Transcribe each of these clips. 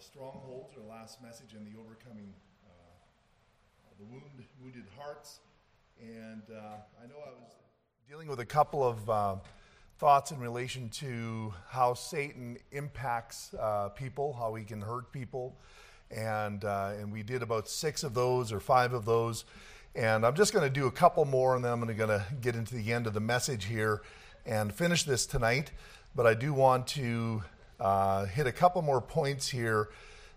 the strongholds, our last message, and the overcoming uh, the wound, wounded hearts. And uh, I know I was dealing with a couple of uh, thoughts in relation to how Satan impacts uh, people, how he can hurt people. And, uh, and we did about six of those or five of those. And I'm just going to do a couple more, and then I'm going to get into the end of the message here and finish this tonight. But I do want to uh, hit a couple more points here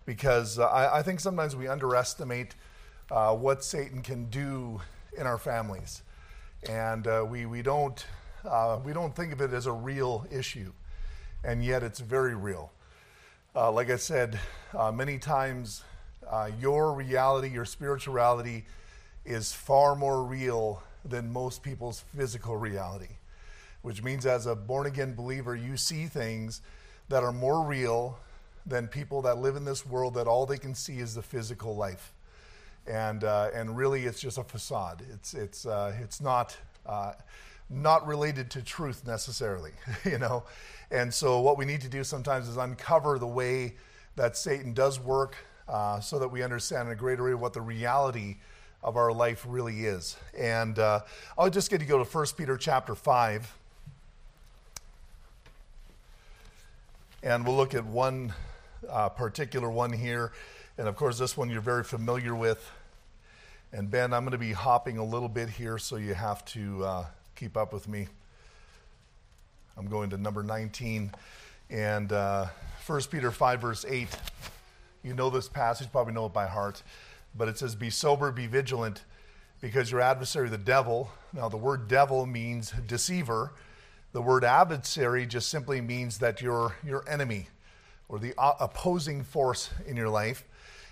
because uh, I, I, think sometimes we underestimate uh, what Satan can do in our families, and uh, we we don't uh, we don't think of it as a real issue, and yet it's very real. Uh, like I said many times, your reality, your spirituality, is far more real than most people's physical reality, which means as a born again believer, you see things that are more real than people that live in this world that all they can see is the physical life. And, uh, and really, it's just a facade. It's, it's, uh, it's not, uh, not related to truth necessarily, you know? And so, what we need to do sometimes is uncover the way that Satan does work uh, so that we understand in a greater way what the reality of our life really is. And uh, I'll just get to go to 1 Peter chapter 5. And we'll look at one uh, particular one here. And of course, this one you're very familiar with. And Ben, I'm going to be hopping a little bit here, so you have to uh, keep up with me. I'm going to number 19 and uh, 1 Peter 5, verse 8. You know this passage, probably know it by heart, but it says, Be sober, be vigilant, because your adversary, the devil, now the word devil means deceiver the word adversary just simply means that you're your enemy or the opposing force in your life.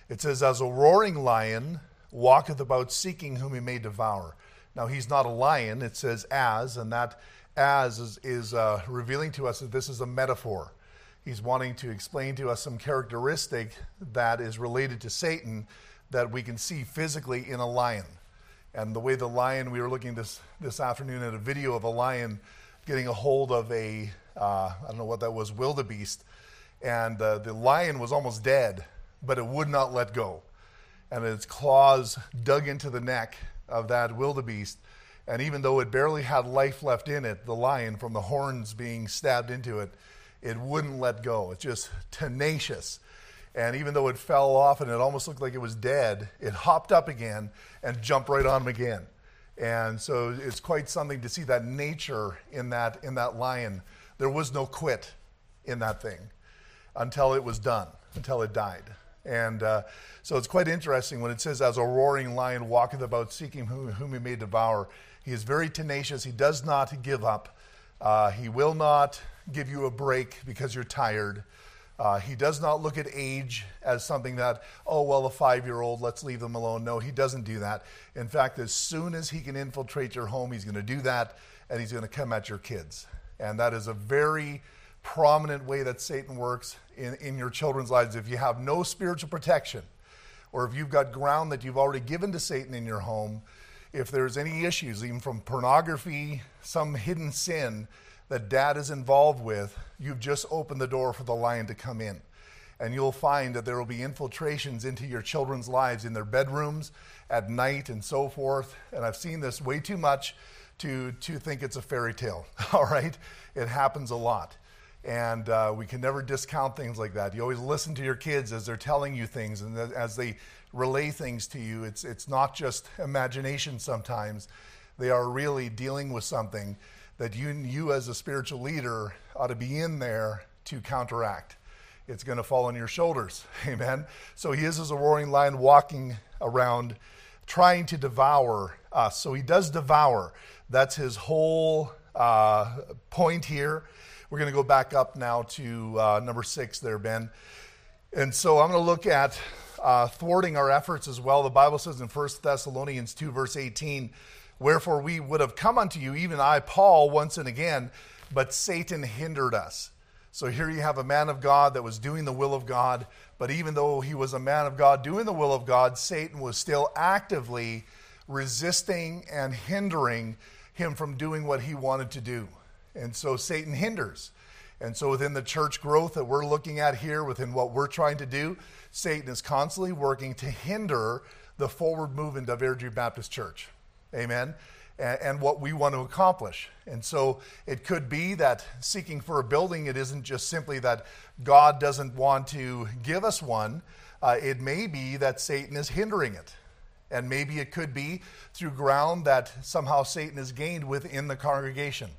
It says, As a roaring lion walketh about seeking whom he may devour. Now, he's not a lion, it says as, and that as is, is uh, revealing to us that this is a metaphor. He's wanting to explain to us some characteristic that is related to Satan that we can see physically in a lion. And the way the lion, we were looking this, this afternoon at a video of a lion getting a hold of a uh, I don't know what that was, wildebeest. And uh, the lion was almost dead, but it would not let go. And its claws dug into the neck of that wildebeest. And even though it barely had life left in it, the lion, from the horns being stabbed into it, it wouldn't let go. It's just tenacious. And even though it fell off and it almost looked like it was dead, it hopped up again and jumped right on him again. And so it's quite something to see that nature in that, in that lion. There was no quit in that thing until it was done, until it died. And uh, so it's quite interesting when it says, As a roaring lion walketh about seeking whom, whom he may devour. He is very tenacious. He does not give up. Uh, he will not give you a break because you're tired. Uh, he does not look at age as something that, oh, well, a five year old, let's leave them alone. No, he doesn't do that. In fact, as soon as he can infiltrate your home, he's going to do that and he's going to come at your kids. And that is a very prominent way that Satan works in, in your children's lives. If you have no spiritual protection, or if you've got ground that you've already given to Satan in your home, if there's any issues, even from pornography, some hidden sin, that dad is involved with, you've just opened the door for the lion to come in. And you'll find that there will be infiltrations into your children's lives in their bedrooms, at night, and so forth. And I've seen this way too much to, to think it's a fairy tale, all right? It happens a lot. And uh, we can never discount things like that. You always listen to your kids as they're telling you things and as they relay things to you. It's, it's not just imagination sometimes, they are really dealing with something that you, you as a spiritual leader ought to be in there to counteract. It's going to fall on your shoulders. Amen. So he is as a roaring lion walking around trying to devour us. So he does devour. That's his whole uh, point here. We're going to go back up now to uh, number six there, Ben. And so I'm going to look at uh, thwarting our efforts as well. The Bible says in 1 Thessalonians 2, verse 18, Wherefore we would have come unto you, even I, Paul, once and again, but Satan hindered us. So here you have a man of God that was doing the will of God, but even though he was a man of God doing the will of God, Satan was still actively resisting and hindering him from doing what he wanted to do. And so Satan hinders. And so, within the church growth that we're looking at here, within what we're trying to do, Satan is constantly working to hinder the forward movement of Airdrie Baptist Church. Amen. And, and, what we want to accomplish. And so it could be that seeking for a building, it isn't just simply that God doesn't want to give us one. Uh, it may be that Satan is hindering it. And maybe it could be through ground that somehow Satan has gained within the congregation.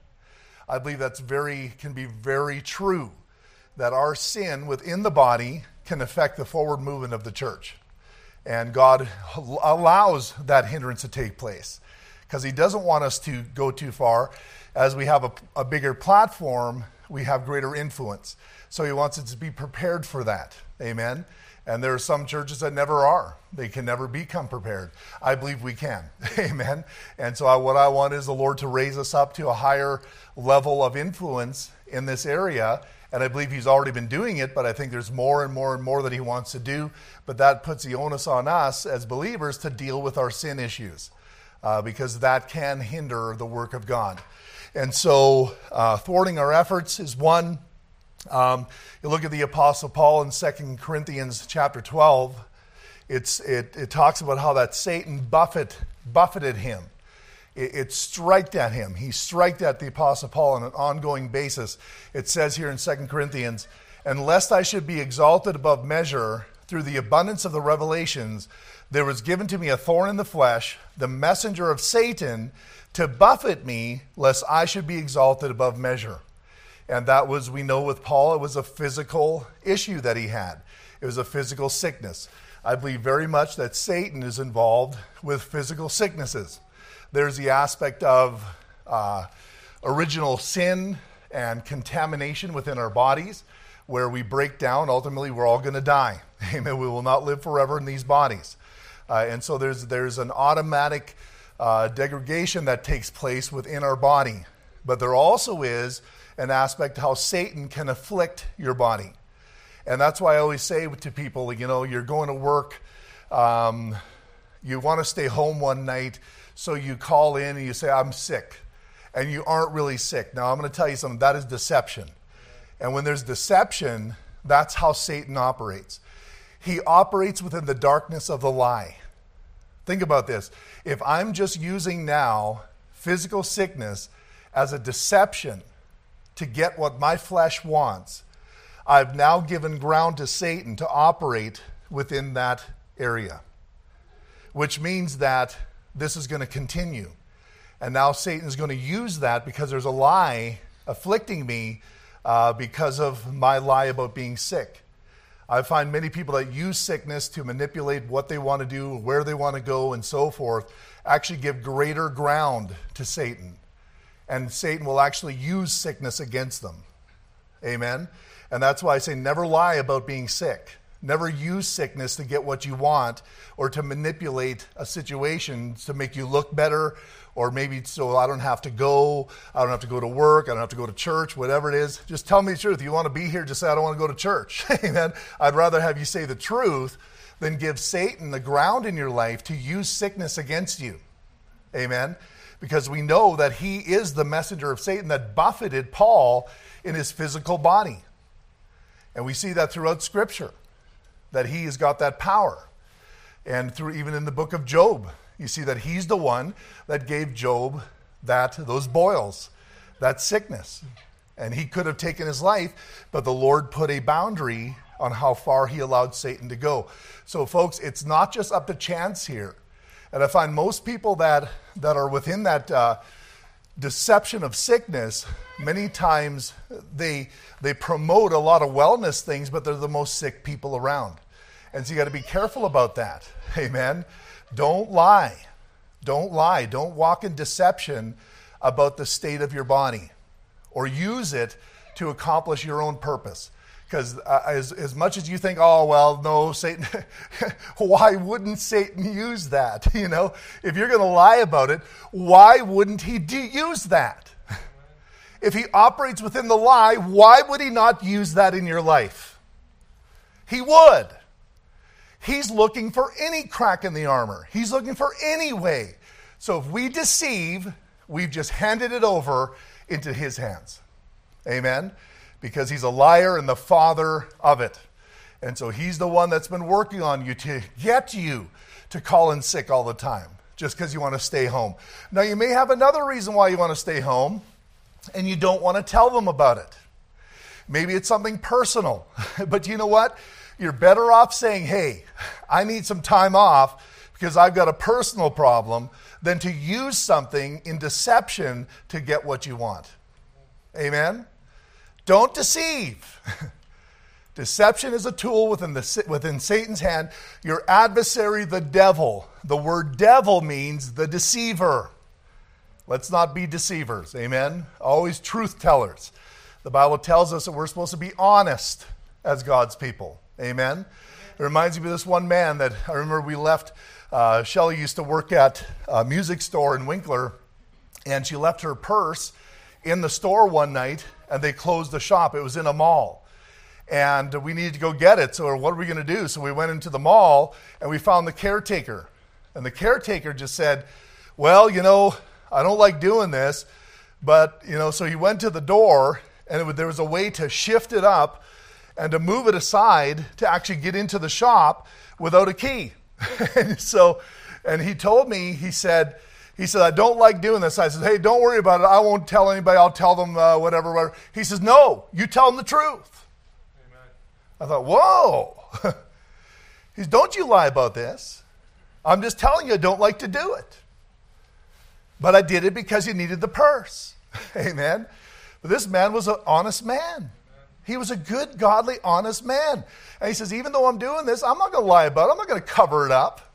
I believe that's very, can be very true that our sin within the body can affect the forward movement of the church. And God allows that hindrance to take place because He doesn't want us to go too far. As we have a, a, bigger platform, we have greater influence. So He wants us to be prepared for that. Amen. And there are some churches that never are. They can never become prepared. I believe we can. Amen. And so, I, what I want is the Lord to raise us up to a higher level of influence in this area and I believe he's already been doing it, but I think there's more and more and more that he wants to do. But that puts the onus on us as believers to deal with our sin issues uh, because that can hinder the work of God. And so, uh, thwarting our efforts is one. Um, you look at the Apostle Paul in 2 Corinthians chapter 12, it's, it, it talks about how that Satan buffet, buffeted him it, it striked at him. He striked at the Apostle Paul on an ongoing basis. It says here in 2 Corinthians, and lest I should be exalted above measure through the abundance of the revelations, there was given to me a thorn in the flesh, the messenger of Satan, to buffet me, lest I should be exalted above measure. And that was, we know with Paul, it was a physical issue that he had. It was a physical sickness. I believe very much that Satan is involved with physical sicknesses. There's the aspect of uh, original sin and contamination within our bodies, where we break down. Ultimately, we're all going to die. Amen. We will not live forever in these bodies. Uh, and so there's, there's an automatic uh, degradation that takes place within our body. But there also is an aspect how Satan can afflict your body. And that's why I always say to people, you know, you're going to work, um, you want to stay home one night, so you call in and you say, I'm sick. And you aren't really sick. Now, I'm going to tell you something that is deception. And when there's deception, that's how Satan operates. He operates within the darkness of the lie. Think about this. If I'm just using now physical sickness as a deception to get what my flesh wants, I've now given ground to Satan to operate within that area, which means that this is going to continue. And now Satan is going to use that because there's a lie afflicting me uh, because of my lie about being sick. I find many people that use sickness to manipulate what they want to do, where they want to go, and so forth, actually give greater ground to Satan. And Satan will actually use sickness against them. Amen? And that's why I say never lie about being sick. Never use sickness to get what you want or to manipulate a situation to make you look better or maybe so oh, I don't have to go, I don't have to go to work, I don't have to go to church, whatever it is. Just tell me the truth. You want to be here, just say, I don't want to go to church. Amen. I'd rather have you say the truth than give Satan the ground in your life to use sickness against you. Amen. Because we know that he is the messenger of Satan that buffeted Paul in his physical body. And we see that throughout Scripture that he has got that power. And through even in the book of Job, you see that he's the one that gave Job that those boils, that sickness. And he could have taken his life, but the Lord put a boundary on how far he allowed Satan to go. So, folks, it's not just up to chance here. And I find most people that, that are within that uh, deception of sickness, many times they, they promote a lot of wellness things, but they're the most sick people around. And so you got to be careful about that. Amen. Don't lie. Don't lie. Don't walk in deception about the state of your body or use it to accomplish your own purpose. Because uh, as, as much as you think, oh, well, no, Satan, why wouldn't Satan use that? You know, if you're going to lie about it, why wouldn't he de- use that? If he operates within the lie, why would he not use that in your life? He would. He's looking for any crack in the armor, he's looking for any way. So if we deceive, we've just handed it over into his hands. Amen. because he's a liar and the father of it. And so he's the one that's been working on you to get you to call in sick all the time just because you want to stay home. Now, you may have another reason why you want to stay home and you don't want to tell them about it. Maybe it's something personal, but you know what? You're better off saying, hey, I need some time off because I've got a personal problem than to use something in deception to get what you want. Amen? Don't deceive. Deception is a tool within, the, within Satan's hand. Your adversary, the devil. The word devil means the deceiver. Let's not be deceivers. Amen? Always truth tellers. The Bible tells us that we're supposed to be honest as God's people. Amen? It reminds me of this one man that I remember we left. Uh, Shelly used to work at a music store in Winkler, and she left her purse in the store one night, and they closed the shop. It was in a mall and we needed to go get it. So, what are we going to do? So, we went into the mall and we found the caretaker. And the caretaker just said, Well, you know, I don't like doing this, but, you know, so he went to the door and there was a way to shift it up and to move it aside to actually get into the shop without a key. and so, and he told me, he said, he said, I don't like doing this. I said, hey, don't worry about it. I won't tell anybody. I'll tell them uh, whatever, whatever. He says, no, you tell them the truth. Amen. I thought, whoa. he says, don't you lie about this. I'm just telling you, I don't like to do it. But I did it because he needed the purse. Amen. But this man was an honest man. He was a good, godly, honest man. And he says, even though I'm doing this, I'm not going to lie about it. I'm not going to cover it up.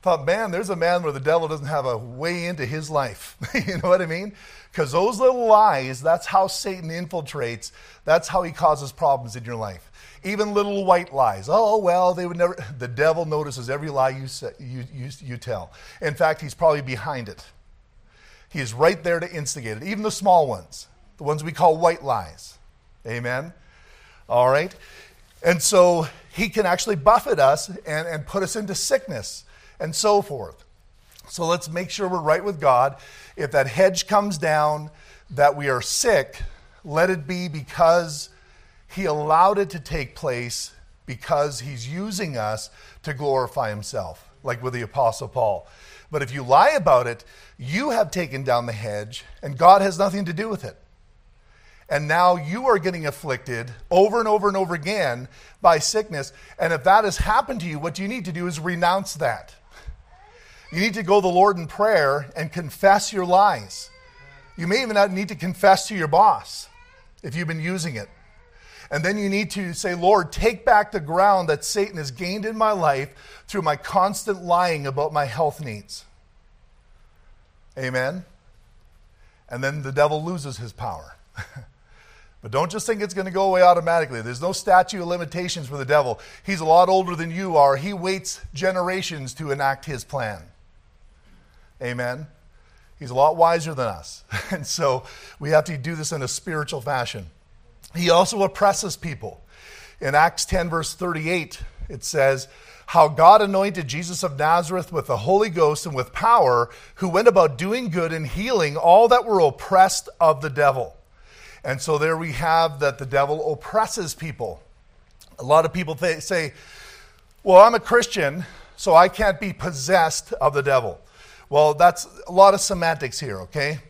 thought, man, there's a man where the devil doesn't have a way into his life. you know what I mean? Because those little lies, that's how Satan infiltrates. That's how he causes problems in your life even little white lies. Oh, well, they would never. The devil notices every lie you, say, you, you, you tell. In fact, he's probably behind it. He is right there to instigate it, even the small ones, the ones we call white lies. Amen? All right? And so he can actually buffet us and, and put us into sickness and so forth. So let's make sure we're right with God. If that hedge comes down, that we are sick, let it be because he allowed it to take place because he's using us to glorify himself, like with the Apostle Paul. But if you lie about it, you have taken down the hedge, and God has nothing to do with it. And now you are getting afflicted over and over and over again by sickness. And if that has happened to you, what you need to do is renounce that. You need to go to the Lord in prayer and confess your lies. You may even need to confess to your boss if you've been using it. And then you need to say, Lord, take back the ground that Satan has gained in my life through my constant lying about my health needs. Amen? And then the devil loses his power. but don't just think it's going to go away automatically. There's no statute of limitations for the devil. He's a lot older than you are. He waits generations to enact his plan. Amen? He's a lot wiser than us. and so we have to do this in a spiritual fashion. He also oppresses people. In Acts 10, verse 38, it says, How God anointed Jesus of Nazareth with the Holy Ghost and with power, who went about doing good and healing all that were oppressed of the devil. And so there we have that the devil oppresses people. A lot of people th- say, Well, I'm a Christian, so I can't be possessed of the devil. Well, that's a lot of semantics here, okay?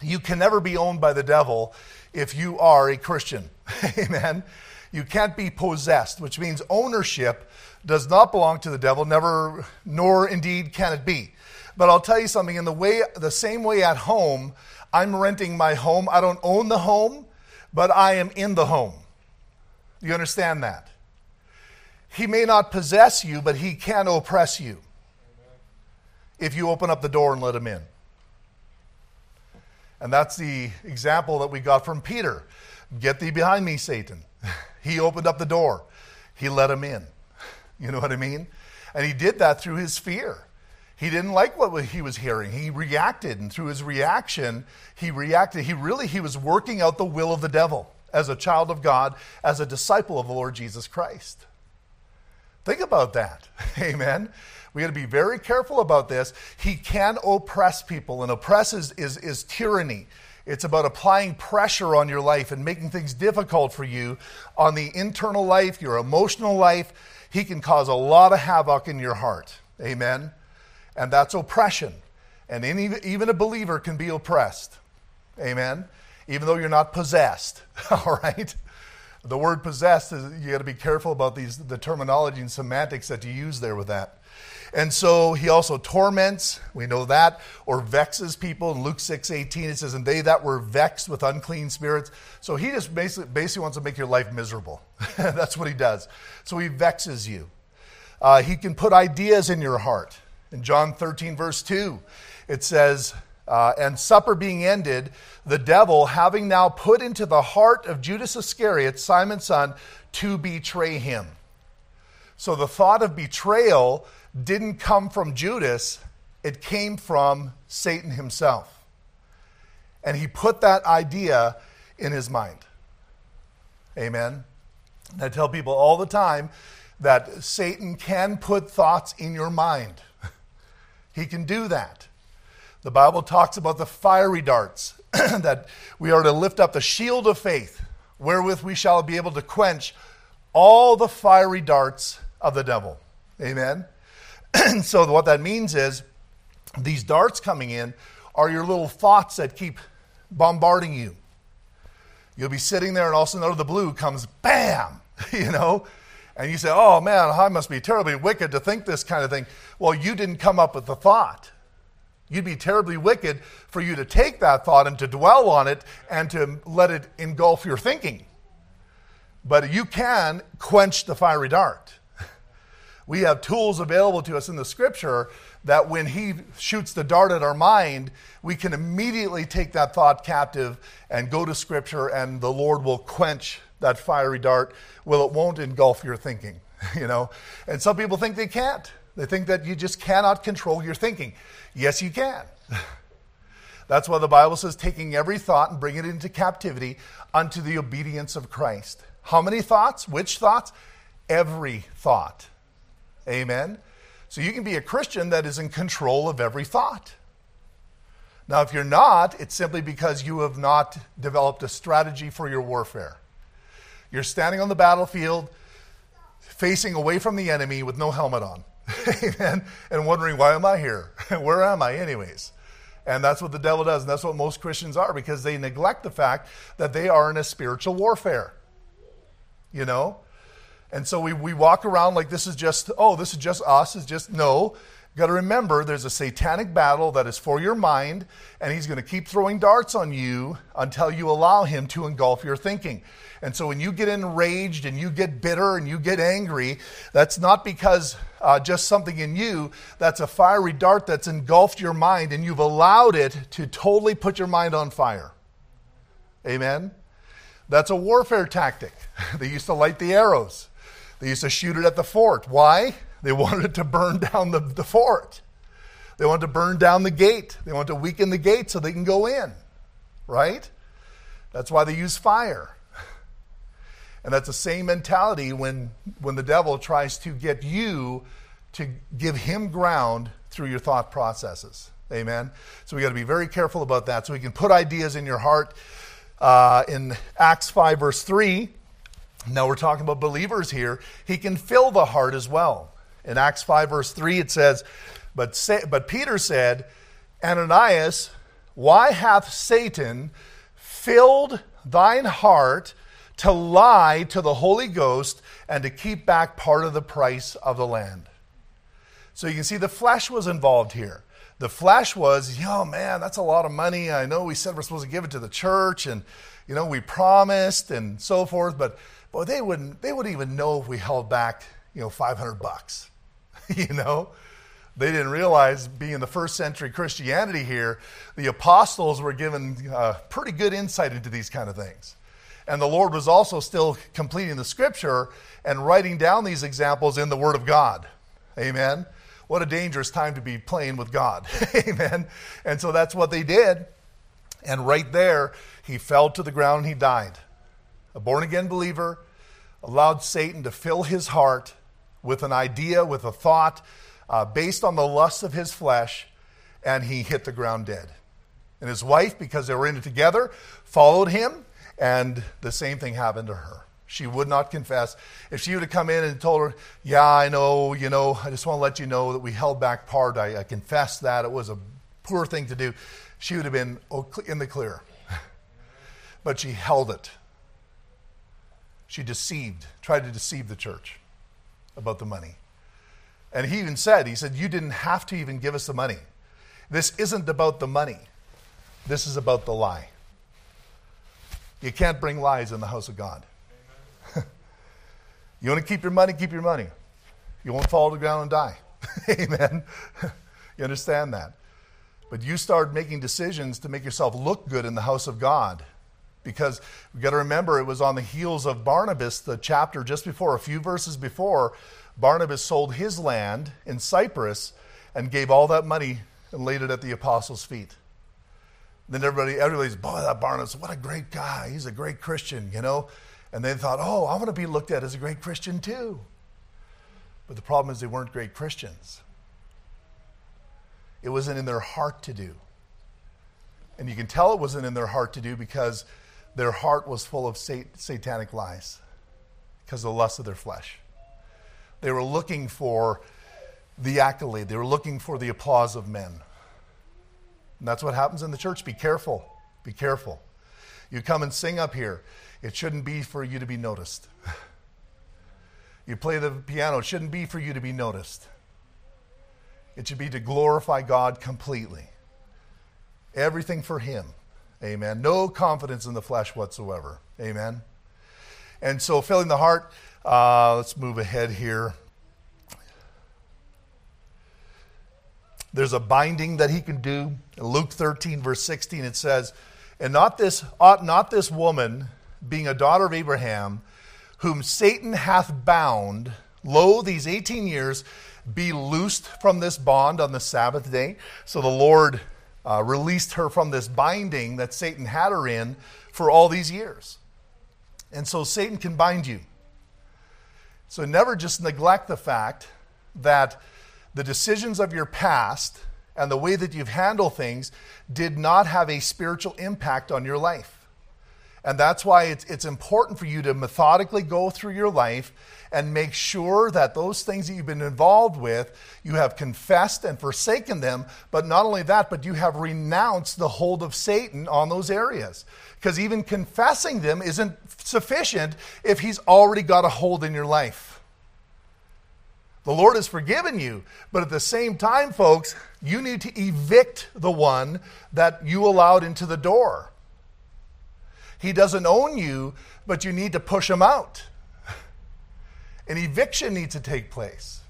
You can never be owned by the devil if you are a Christian. Amen. You can't be possessed, which means ownership does not belong to the devil, never, nor indeed can it be. But I'll tell you something, in the way the same way at home, I'm renting my home. I don't own the home, but I am in the home. You understand that? He may not possess you, but he can oppress you if you open up the door and let him in. And that's the example that we got from Peter. Get thee behind me, Satan. He opened up the door, he let him in. You know what I mean? And he did that through his fear. He didn't like what he was hearing. He reacted, and through his reaction, he reacted. He really he was working out the will of the devil as a child of God, as a disciple of the Lord Jesus Christ. Think about that. Amen. We got to be very careful about this. He can oppress people, and oppress is, is, is tyranny. It's about applying pressure on your life and making things difficult for you on the internal life, your emotional life. He can cause a lot of havoc in your heart. Amen. And that's oppression. And any, even a believer can be oppressed. Amen. Even though you're not possessed. All right. The word possessed is you got to be careful about these the terminology and semantics that you use there with that. And so he also torments, we know that, or vexes people. In Luke 6 18, it says, And they that were vexed with unclean spirits. So he just basically, basically wants to make your life miserable. That's what he does. So he vexes you. Uh, he can put ideas in your heart. In John 13, verse 2, it says, uh, And supper being ended, the devil, having now put into the heart of Judas Iscariot, Simon's son, to betray him. So the thought of betrayal didn't come from Judas, it came from Satan himself. And he put that idea in his mind. Amen. And I tell people all the time that Satan can put thoughts in your mind. He can do that. The Bible talks about the fiery darts, that we are to lift up the shield of faith, wherewith we shall be able to quench all the fiery darts of the devil. Amen. And so what that means is these darts coming in are your little thoughts that keep bombarding you. You'll be sitting there and all of a sudden out of the blue comes bam, you know, and you say, oh man, I must be terribly wicked to think this kind of thing. Well, you didn't come up with the thought. You'd be terribly wicked for you to take that thought and to dwell on it and to let it engulf your thinking. But you can quench the fiery dart we have tools available to us in the scripture that when he shoots the dart at our mind, we can immediately take that thought captive and go to scripture, and the Lord will quench that fiery dart. Well, it won't engulf your thinking, you know? And some people think they can't. They think that you just cannot control your thinking. Yes, you can. That's why the Bible says, taking every thought and bringing it into captivity unto the obedience of Christ. How many thoughts? Which thoughts? Every thought. Amen? So you can be a Christian that is in control of every thought. Now, if you're not, it's simply because you have not developed a strategy for your warfare. You're standing on the battlefield, facing away from the enemy with no helmet on. Amen? And wondering, why am I here? Where am I, anyways? And that's what the devil does. And that's what most Christians are because they neglect the fact that they are in a spiritual warfare. You know? And so we, we walk around like this is just, oh, this is just us. It's just, no. Got to remember there's a satanic battle that is for your mind, and he's going to keep throwing darts on you until you allow him to engulf your thinking. And so when you get enraged and you get bitter and you get angry, that's not because uh, just something in you, that's a fiery dart that's engulfed your mind, and you've allowed it to totally put your mind on fire. Amen? That's a warfare tactic. they used to light the arrows. They used to shoot it at the fort. Why? They wanted to burn down the, the fort. They wanted to burn down the gate. They wanted to weaken the gate so they can go in. Right? That's why they use fire. And that's the same mentality when, when the devil tries to get you to give him ground through your thought processes. Amen? So we got to be very careful about that. So we can put ideas in your heart. Uh, in Acts 5, verse 3, now we're talking about believers here. He can fill the heart as well. In Acts 5, verse 3, it says, But, say, but Peter said, Ananias, why hath Satan filled thine heart to lie to the Holy Ghost and to keep back part of the price of the land? So you can see the flesh was involved here. The flesh was, yo, man, that's a lot of money. I know we said we're supposed to give it to the church and, you know, we promised and so forth, but Boy, they wouldn't, they wouldn't even know if we held back, you know, 500 bucks. you know? They didn't realize, being the first century Christianity here, the apostles were given uh, pretty good insight into these kind of things. And the Lord was also still completing the scripture and writing down these examples in the Word of God. Amen. What a dangerous time to be playing with God. Amen. And so that's what they did. And right there, he fell to the ground and he died a born again believer, allowed Satan to fill his heart with an idea, with a thought uh, based on the lust of his flesh, and he hit the ground dead. And his wife, because they were in it together, followed him, and the same thing happened to her. She would not confess. If she would have come in and told her, Yeah, I know, you know, I just want to let you know that we held back part. I, I confess that. It was a poor thing to do. She would have been in the clear. but she held it. She deceived, tried to deceive the church about the money. And he even said, He said, You didn't have to even give us the money. This isn't about the money, this is about the lie. You can't bring lies in the house of God. You want to keep your money, keep your money. You won't fall to the ground and die. Amen. you understand that? But you start making decisions to make yourself look good in the house of God. Because we've got to remember it was on the heels of Barnabas, the chapter just before, a few verses before, Barnabas sold his land in Cyprus and gave all that money and laid it at the apostles' feet. Then everybody, everybody's, boy, that Barnabas, what a great guy. He's a great Christian, you know. And they thought, oh, I want to be looked at as a great Christian too. But the problem is they weren't great Christians. It wasn't in their heart to do. And you can tell it wasn't in their heart to do because their heart was full of sat- satanic lies because of the lust of their flesh. They were looking for the accolade, they were looking for the applause of men. And that's what happens in the church. Be careful. Be careful. You come and sing up here. It shouldn't be for you to be noticed. you play the piano, it shouldn't be for you to be noticed. It should be to glorify God completely. Everything for Him. Amen. No confidence in the flesh whatsoever. Amen. And so, filling the heart, uh, let's move ahead here. There's a binding that he can do. In Luke 13, verse 16, it says, And not this, ought not this woman being a daughter of Abraham, whom Satan hath bound, lo, these 18 years, be loosed from this bond on the Sabbath day. So the Lord uh, released her from this binding that Satan had her in for all these years. And so Satan can bind you. So never just neglect the fact that the decisions of your past and the way that you've handled things did not have a spiritual impact on your life. And that's why it's, it's important for you to methodically go through your life and make sure that those things that you've been involved with, you have confessed and forsaken them. But not only that, but you have renounced the hold of Satan on those areas. Because even confessing them isn't sufficient if he's already got a hold in your life. The Lord has forgiven you, but at the same time, folks, you need to evict the one that you allowed into the door. He doesn't own you, but you need to push him out. An eviction needs to take place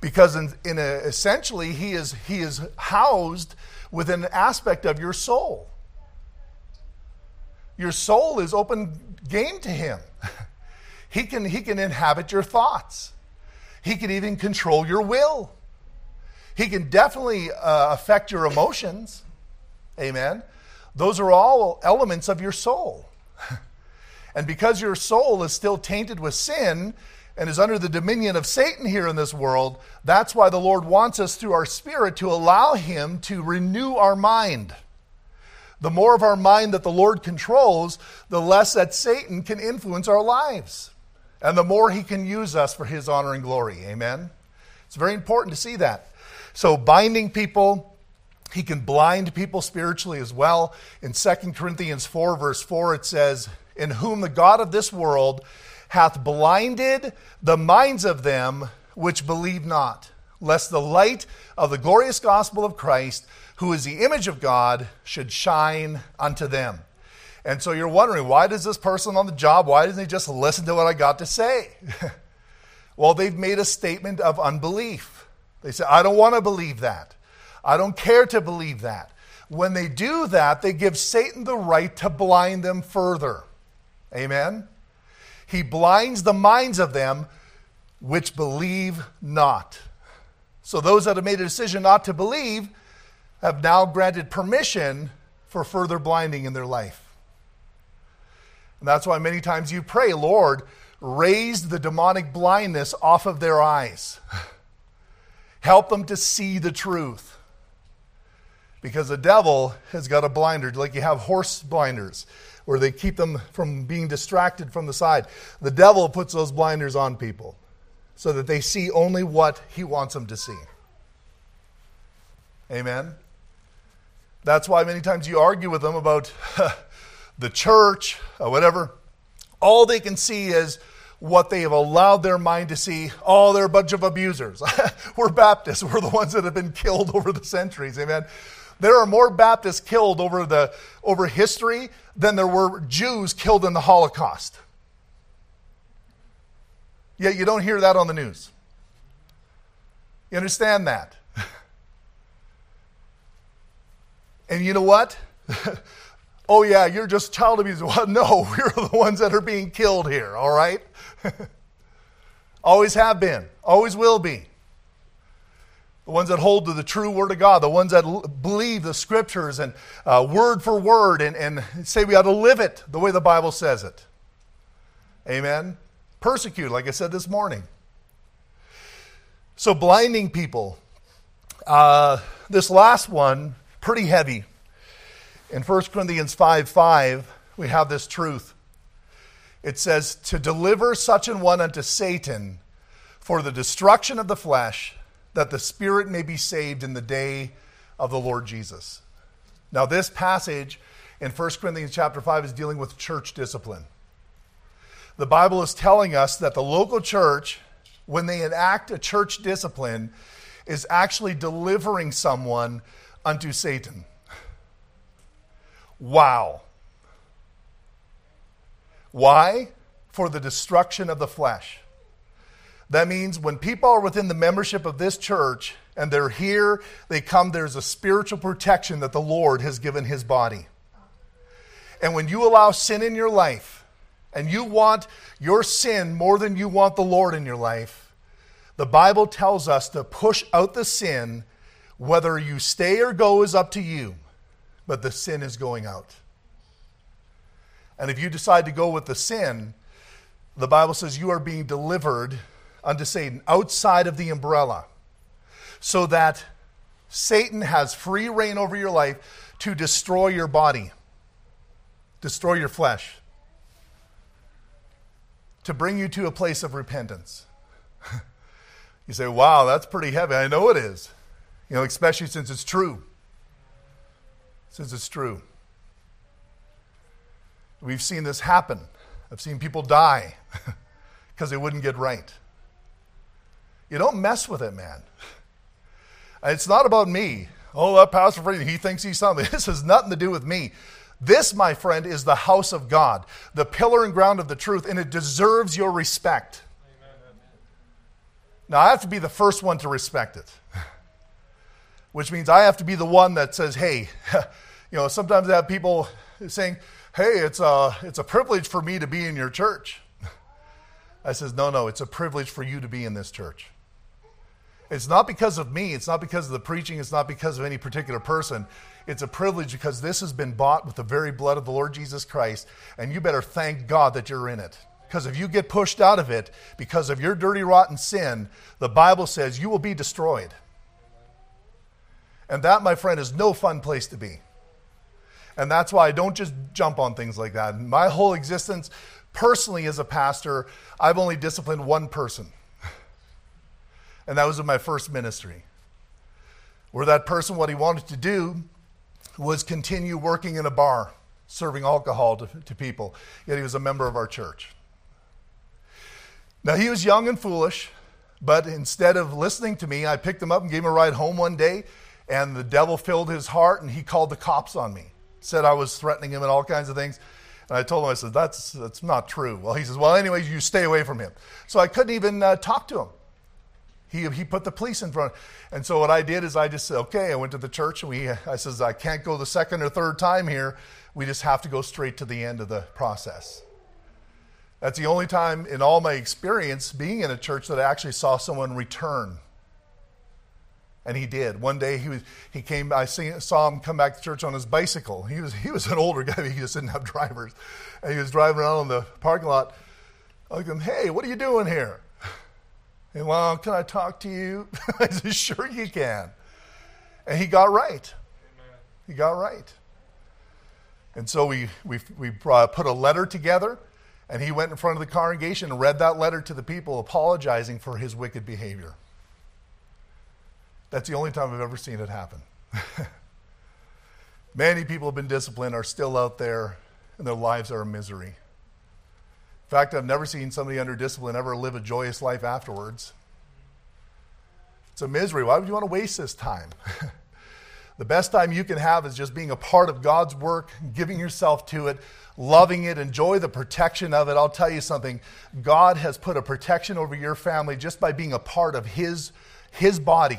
because in, in a, essentially he is, he is housed within an aspect of your soul. Your soul is open game to him. He can, he can inhabit your thoughts. He can even control your will. He can definitely uh, affect your emotions. Amen. Those are all elements of your soul. and because your soul is still tainted with sin and is under the dominion of Satan here in this world, that's why the Lord wants us through our spirit to allow Him to renew our mind. The more of our mind that the Lord controls, the less that Satan can influence our lives. And the more he can use us for his honor and glory. Amen? It's very important to see that. So, binding people, he can blind people spiritually as well. In 2 Corinthians 4, verse 4, it says, In whom the God of this world hath blinded the minds of them which believe not, lest the light of the glorious gospel of Christ, who is the image of God, should shine unto them. And so you're wondering, why does this person on the job, why doesn't he just listen to what I got to say? well, they've made a statement of unbelief. They say, I don't want to believe that. I don't care to believe that. When they do that, they give Satan the right to blind them further. Amen? He blinds the minds of them which believe not. So those that have made a decision not to believe have now granted permission for further blinding in their life. And that's why many times you pray, Lord, raise the demonic blindness off of their eyes. Help them to see the truth. Because the devil has got a blinder, like you have horse blinders, where they keep them from being distracted from the side. The devil puts those blinders on people so that they see only what he wants them to see. Amen? That's why many times you argue with them about the church or whatever. All they can see is what they have allowed their mind to see. Oh, they're a bunch of abusers. we're Baptists. We're the ones that have been killed over the centuries. Amen. There are more Baptists killed over, the, over history than there were Jews killed in the Holocaust. Yet you don't hear that on the news. You understand that? and you know what? oh, yeah, you're just child abuse. Well, no, we're the ones that are being killed here, all right? always have been, always will be. The ones that hold to the true word of God, the ones that l- believe the scriptures and uh, word for word and, and say we ought to live it the way the Bible says it. Amen. Persecute, like I said this morning. So, blinding people. Uh, this last one, pretty heavy. In 1 Corinthians 5 5, we have this truth. It says, To deliver such an one unto Satan for the destruction of the flesh, that the spirit may be saved in the day of the Lord Jesus. Now, this passage in 1 Corinthians chapter 5 is dealing with church discipline. The Bible is telling us that the local church, when they enact a church discipline, is actually delivering someone unto Satan. Wow. Why? For the destruction of the flesh. That means when people are within the membership of this church and they're here, they come, there's a spiritual protection that the Lord has given his body. And when you allow sin in your life and you want your sin more than you want the Lord in your life, the Bible tells us to push out the sin. Whether you stay or go is up to you, but the sin is going out. And if you decide to go with the sin, the Bible says you are being delivered unto Satan outside of the umbrella so that Satan has free reign over your life to destroy your body, destroy your flesh, to bring you to a place of repentance. you say, wow, that's pretty heavy. I know it is. You know, especially since it's true. Since it's true. We've seen this happen. I've seen people die because they wouldn't get right. You don't mess with it, man. It's not about me. Oh, that pastor he thinks he's something. This has nothing to do with me. This, my friend, is the house of God, the pillar and ground of the truth, and it deserves your respect. Now, I have to be the first one to respect it, which means I have to be the one that says, hey, you know, sometimes I have people saying, hey, it's a, it's a privilege for me to be in your church. I says, no, no, it's a privilege for you to be in this church. It's not because of me. It's not because of the preaching. It's not because of any particular person. It's a privilege because this has been bought with the very blood of the Lord Jesus Christ. And you better thank God that you're in it. Because if you get pushed out of it because of your dirty, rotten sin, the Bible says you will be destroyed. And that, my friend, is no fun place to be. And that's why I don't just jump on things like that. My whole existence, personally, as a pastor, I've only disciplined one person and that was in my first ministry. Where that person, what he wanted to do was continue working in a bar, serving alcohol to, to people, yet he was a member of our church. Now, he was young and foolish, but instead of listening to me, I picked him up and gave him a ride home one day, and the devil filled his heart, and he called the cops on me. Said I was threatening him and all kinds of things. And I told him, I said, that's, that's not true. Well, he says, well, anyways, you stay away from him. So I couldn't even uh, talk to him. He, he put the police in front. And so what I did is I just said, okay, I went to the church and we, I says, I can't go the second or third time here. We just have to go straight to the end of the process. That's the only time in all my experience being in a church that I actually saw someone return. And he did. One day he was he came. I saw him come back to church on his bicycle. He was he was an older guy. He just didn't have drivers, and he was driving around in the parking lot. I looked at. Hey, what are you doing here? And well, can I talk to you? I said, sure you can. And he got right. Amen. He got right. And so we, we, we uh, put a letter together, and he went in front of the congregation and read that letter to the people, apologizing for his wicked behavior. That's the only time I've ever seen it happen. Many people have been disciplined, are still out there, and their lives are a misery. In fact, I've never seen somebody under discipline ever live a joyous life afterwards. It's a misery. Why would you want to waste this time? the best time you can have is just being a part of God's work, giving yourself to it, loving it, enjoy the protection of it. I'll tell you something God has put a protection over your family just by being a part of His, his body.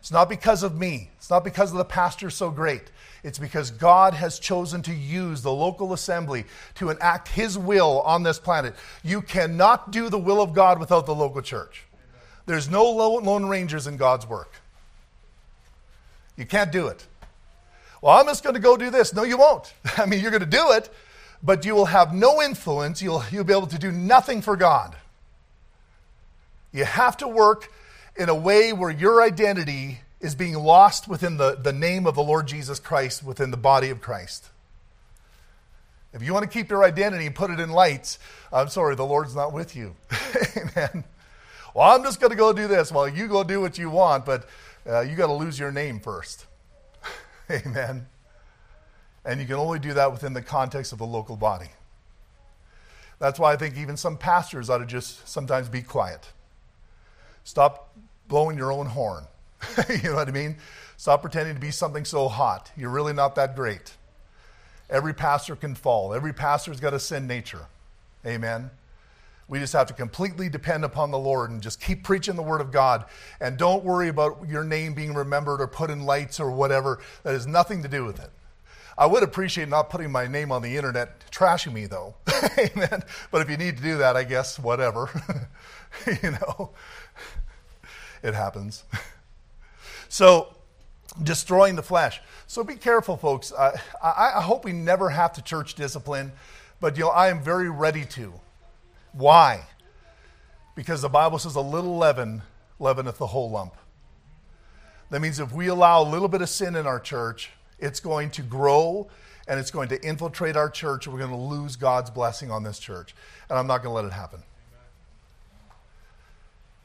It's not because of me, it's not because of the pastor so great. It's because God has chosen to use the local assembly to enact His will on this planet. You cannot do the will of God without the local church. There's no lone rangers in God's work. You can't do it. Well, I'm just going to go do this. No, you won't. I mean, you're going to do it, but you will have no influence. You'll, you'll be able to do nothing for God. You have to work in a way where your identity is being lost within the, the name of the Lord Jesus Christ, within the body of Christ. If you want to keep your identity and put it in lights, I'm sorry, the Lord's not with you. Amen. Well, I'm just going to go do this. Well, you go do what you want, but uh, you got to lose your name first. Amen. And you can only do that within the context of the local body. That's why I think even some pastors ought to just sometimes be quiet. Stop blowing your own horn. you know what I mean? Stop pretending to be something so hot. You're really not that great. Every pastor can fall. Every pastor's got a sin nature. Amen. We just have to completely depend upon the Lord and just keep preaching the Word of God. And don't worry about your name being remembered or put in lights or whatever. That has nothing to do with it. I would appreciate not putting my name on the internet, trashing me though. Amen. But if you need to do that, I guess, whatever. you know, it happens. So, destroying the flesh. So be careful, folks. Uh, I, I hope we never have to church discipline, but you know, I am very ready to. Why? Because the Bible says a little leaven leaveneth the whole lump. That means if we allow a little bit of sin in our church, it's going to grow and it's going to infiltrate our church, and we're going to lose God's blessing on this church. And I'm not going to let it happen.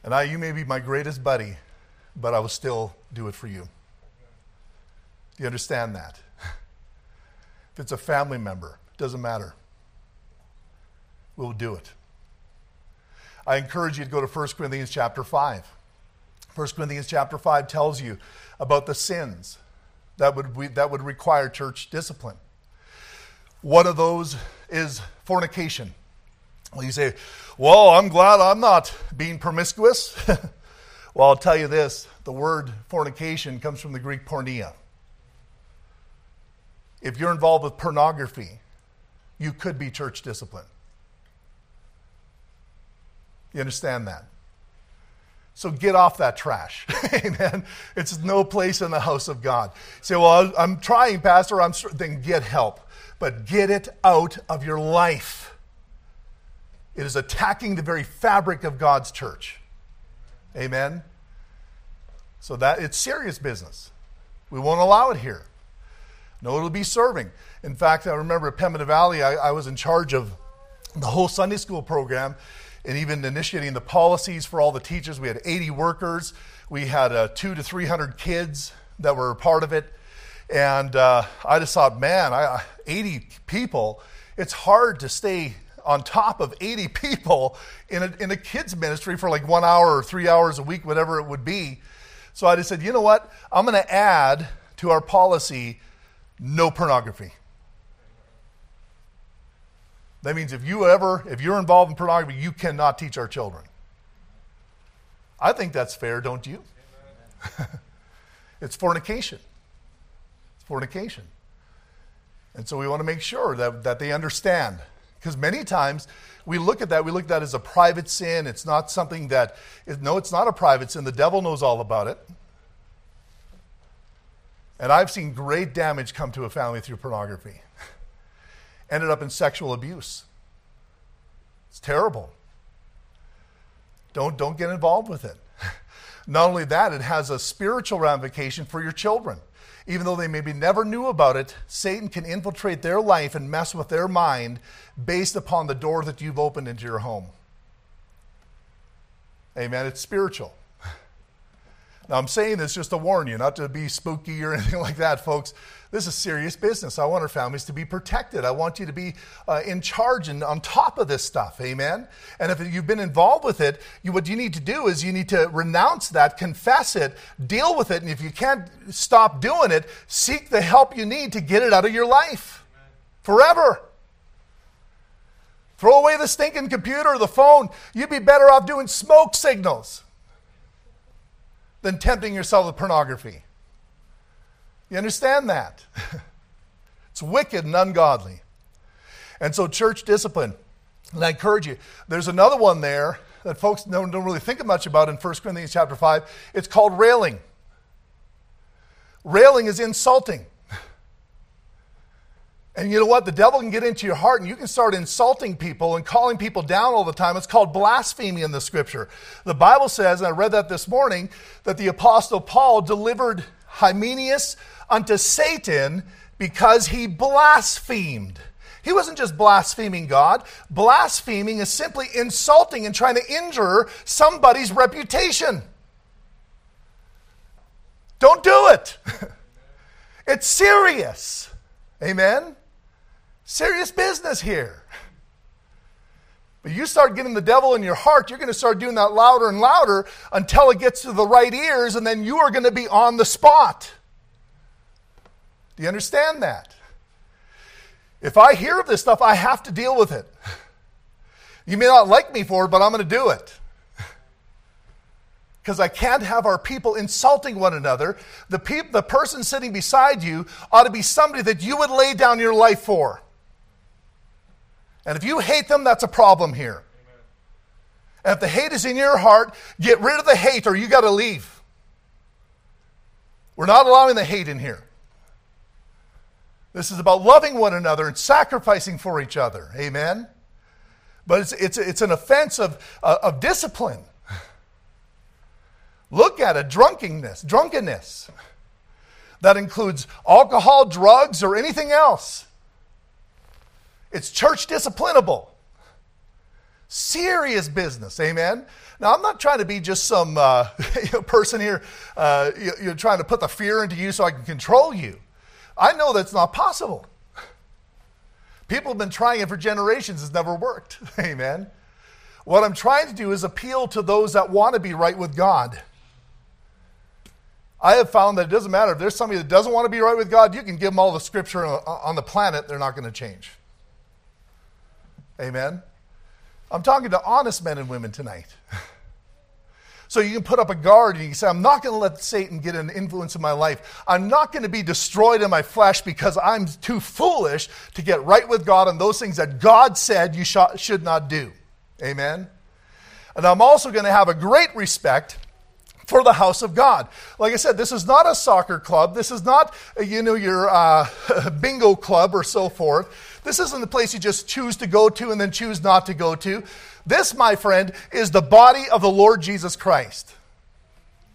And I, you may be my greatest buddy, but I will still do it for you. Do you understand that? if it's a family member, it doesn't matter. We'll do it. I encourage you to go to 1 Corinthians chapter 5. 1 Corinthians chapter 5 tells you about the sins that would, that would require church discipline. One of those is fornication. Well, you say, Well, I'm glad I'm not being promiscuous. well, I'll tell you this the word fornication comes from the Greek porneia. If you're involved with pornography, you could be church discipline. You understand that? So get off that trash. Amen. It's no place in the house of God. Say, well, I'm trying, Pastor. I'm then get help. But get it out of your life. It is attacking the very fabric of God's church. Amen. So that it's serious business. We won't allow it here. No, it'll be serving. In fact, I remember at Pembina Valley, I, I was in charge of the whole Sunday school program and even initiating the policies for all the teachers. We had 80 workers, we had uh, two to 300 kids that were part of it. And uh, I just thought, man, I, 80 people, it's hard to stay on top of 80 people in a, in a kids ministry for like one hour or three hours a week, whatever it would be. So I just said, you know what? I'm going to add to our policy no pornography. That means if you ever, if you're involved in pornography, you cannot teach our children. I think that's fair, don't you? it's fornication. It's fornication. And so we want to make sure that, that they understand. Because many times we look at that, we look at that as a private sin. It's not something that, no, it's not a private sin. The devil knows all about it. And I've seen great damage come to a family through pornography ended up in sexual abuse. It's terrible. Don't, don't get involved with it. Not only that, it has a spiritual ramification for your children. Even though they maybe never knew about it, Satan can infiltrate their life and mess with their mind based upon the door that you've opened into your home. Amen. It's spiritual. Now, I'm saying this just to warn you, not to be spooky or anything like that, folks. This is serious business. I want our families to be protected. I want you to be uh, in charge and on top of this stuff. Amen. And if you've been involved with it, you, what you need to do is you need to renounce that, confess it, deal with it. And if you can't stop doing it, seek the help you need to get it out of your life forever. Throw away the stinking computer or the phone. You'd be better off doing smoke signals than tempting yourself with pornography. You understand that? it's wicked and ungodly. And so, church discipline. And I encourage you, there's another one there that folks don't, don't really think much about in 1 Corinthians chapter 5. It's called railing. Railing is insulting. And you know what? The devil can get into your heart and you can start insulting people and calling people down all the time. It's called blasphemy in the scripture. The Bible says, and I read that this morning, that the apostle Paul delivered Hymenaeus unto Satan because he blasphemed. He wasn't just blaspheming God. Blaspheming is simply insulting and trying to injure somebody's reputation. Don't do it. it's serious. Amen? Serious business here. But you start getting the devil in your heart, you're going to start doing that louder and louder until it gets to the right ears, and then you are going to be on the spot. Do you understand that? If I hear of this stuff, I have to deal with it. You may not like me for it, but I'm going to do it. Because I can't have our people insulting one another. The, the person sitting beside you ought to be somebody that you would lay down your life for. And if you hate them, that's a problem here. And if the hate is in your heart, get rid of the hate or you got to leave. We're not allowing the hate in here. This is about loving one another and sacrificing for each other. Amen? But it's, it's, it's an offense of, uh, of discipline. Look at it drunkenness, drunkenness. That includes alcohol, drugs, or anything else. It's church disciplinable. Serious business. Amen? Now, I'm not trying to be just some uh, person here, uh, you're trying to put the fear into you so I can control you. I know that's not possible. People have been trying it for generations, it's never worked. Amen. What I'm trying to do is appeal to those that want to be right with God. I have found that it doesn't matter if there's somebody that doesn't want to be right with God, you can give them all the scripture on the planet, they're not going to change. Amen. I'm talking to honest men and women tonight. So you can put up a guard and you can say, I'm not going to let Satan get an influence in my life. I'm not going to be destroyed in my flesh because I'm too foolish to get right with God on those things that God said you should not do. Amen. And I'm also going to have a great respect for the house of God. Like I said, this is not a soccer club. This is not, you know, your uh, bingo club or so forth. This isn't the place you just choose to go to and then choose not to go to. This, my friend, is the body of the Lord Jesus Christ.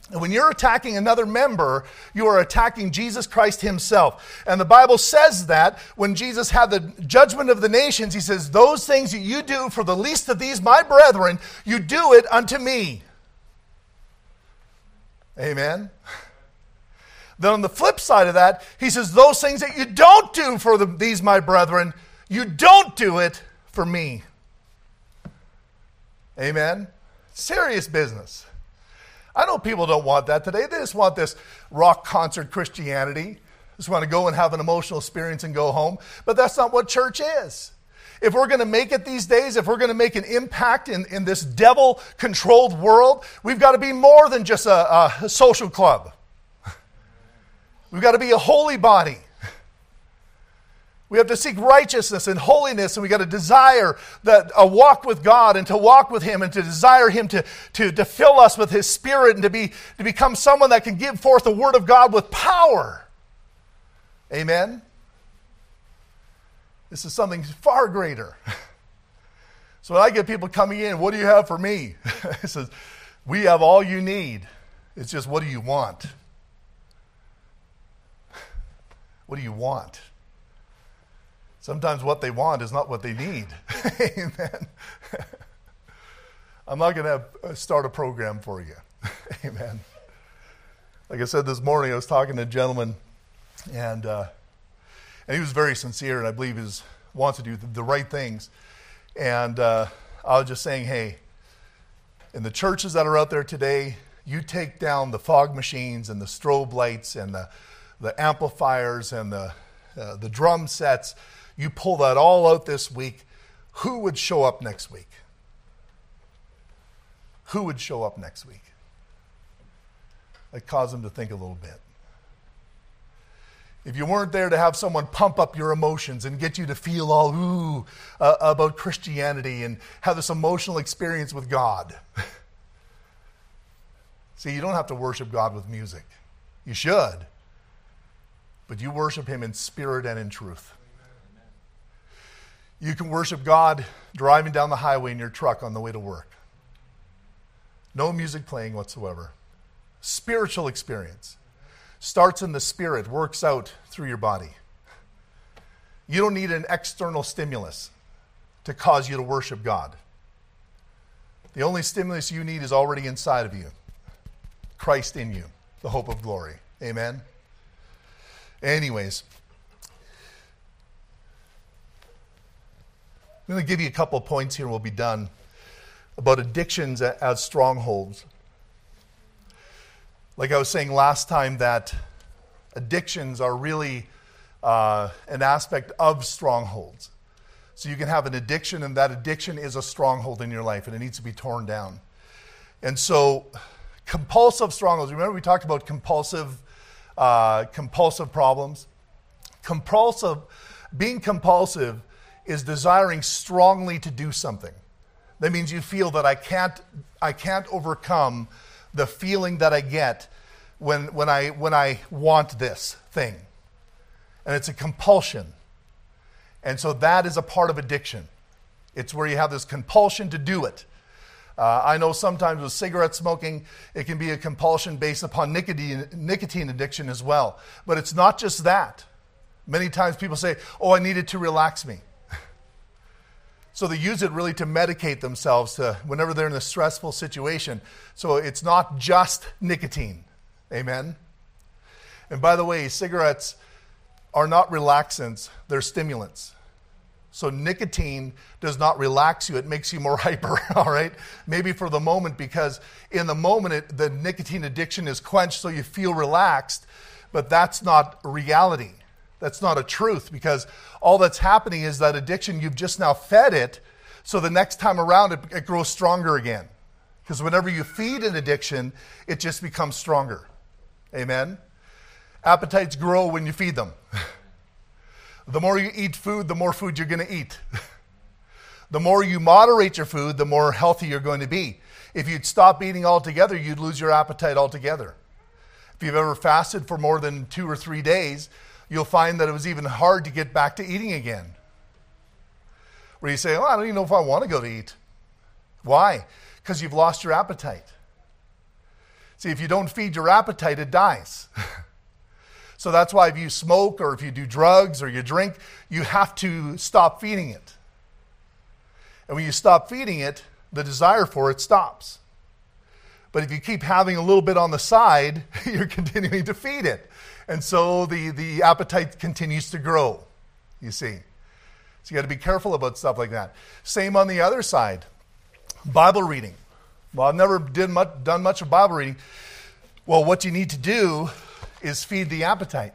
And when you're attacking another member, you are attacking Jesus Christ himself. And the Bible says that when Jesus had the judgment of the nations, he says, Those things that you do for the least of these, my brethren, you do it unto me. Amen. Then on the flip side of that, he says, Those things that you don't do for the, these, my brethren, you don't do it for me. Amen? Serious business. I know people don't want that today. They just want this rock concert Christianity. Just want to go and have an emotional experience and go home. But that's not what church is. If we're going to make it these days, if we're going to make an impact in, in this devil controlled world, we've got to be more than just a, a social club. We've got to be a holy body. We have to seek righteousness and holiness, and we got to desire that a walk with God and to walk with Him and to desire Him to, to, to fill us with His Spirit and to, be, to become someone that can give forth the Word of God with power. Amen? This is something far greater. So when I get people coming in, what do you have for me? He says, We have all you need. It's just what do you want? What do you want? Sometimes what they want is not what they need. Amen. I'm not going to uh, start a program for you. Amen. Like I said this morning, I was talking to a gentleman, and, uh, and he was very sincere, and I believe he wants to do the right things. And uh, I was just saying, hey, in the churches that are out there today, you take down the fog machines and the strobe lights and the, the amplifiers and the, uh, the drum sets, you pull that all out this week. Who would show up next week? Who would show up next week? It caused them to think a little bit. If you weren't there to have someone pump up your emotions and get you to feel all ooh uh, about Christianity and have this emotional experience with God. See, you don't have to worship God with music. You should. But you worship Him in spirit and in truth. You can worship God driving down the highway in your truck on the way to work. No music playing whatsoever. Spiritual experience. Starts in the spirit, works out through your body. You don't need an external stimulus to cause you to worship God. The only stimulus you need is already inside of you Christ in you, the hope of glory. Amen? Anyways, I'm going to give you a couple points here and we'll be done about addictions as strongholds. Like I was saying last time, that addictions are really uh, an aspect of strongholds. So you can have an addiction, and that addiction is a stronghold in your life, and it needs to be torn down. And so, compulsive strongholds. Remember, we talked about compulsive, uh, compulsive problems. Compulsive, being compulsive is desiring strongly to do something. That means you feel that I can't, I can't overcome the feeling that I get when, when, I, when I want this thing. And it's a compulsion. And so that is a part of addiction. It's where you have this compulsion to do it. Uh, I know sometimes with cigarette smoking, it can be a compulsion based upon nicotine, nicotine addiction as well. But it's not just that. Many times people say, Oh, I need it to relax me. So they use it really to medicate themselves to whenever they're in a stressful situation. So it's not just nicotine. Amen. And by the way, cigarettes are not relaxants, they're stimulants. So nicotine does not relax you, it makes you more hyper, all right? Maybe for the moment, because in the moment it, the nicotine addiction is quenched, so you feel relaxed, but that's not reality. That's not a truth because all that's happening is that addiction, you've just now fed it, so the next time around it, it grows stronger again. Because whenever you feed an addiction, it just becomes stronger. Amen? Appetites grow when you feed them. the more you eat food, the more food you're going to eat. the more you moderate your food, the more healthy you're going to be. If you'd stop eating altogether, you'd lose your appetite altogether. If you've ever fasted for more than two or three days, you'll find that it was even hard to get back to eating again. Where you say, oh, I don't even know if I want to go to eat. Why? Because you've lost your appetite. See, if you don't feed your appetite, it dies. so that's why if you smoke or if you do drugs or you drink, you have to stop feeding it. And when you stop feeding it, the desire for it stops. But if you keep having a little bit on the side, you're continuing to feed it. And so the, the appetite continues to grow, you see. So you got to be careful about stuff like that. Same on the other side Bible reading. Well, I've never did much, done much of Bible reading. Well, what you need to do is feed the appetite.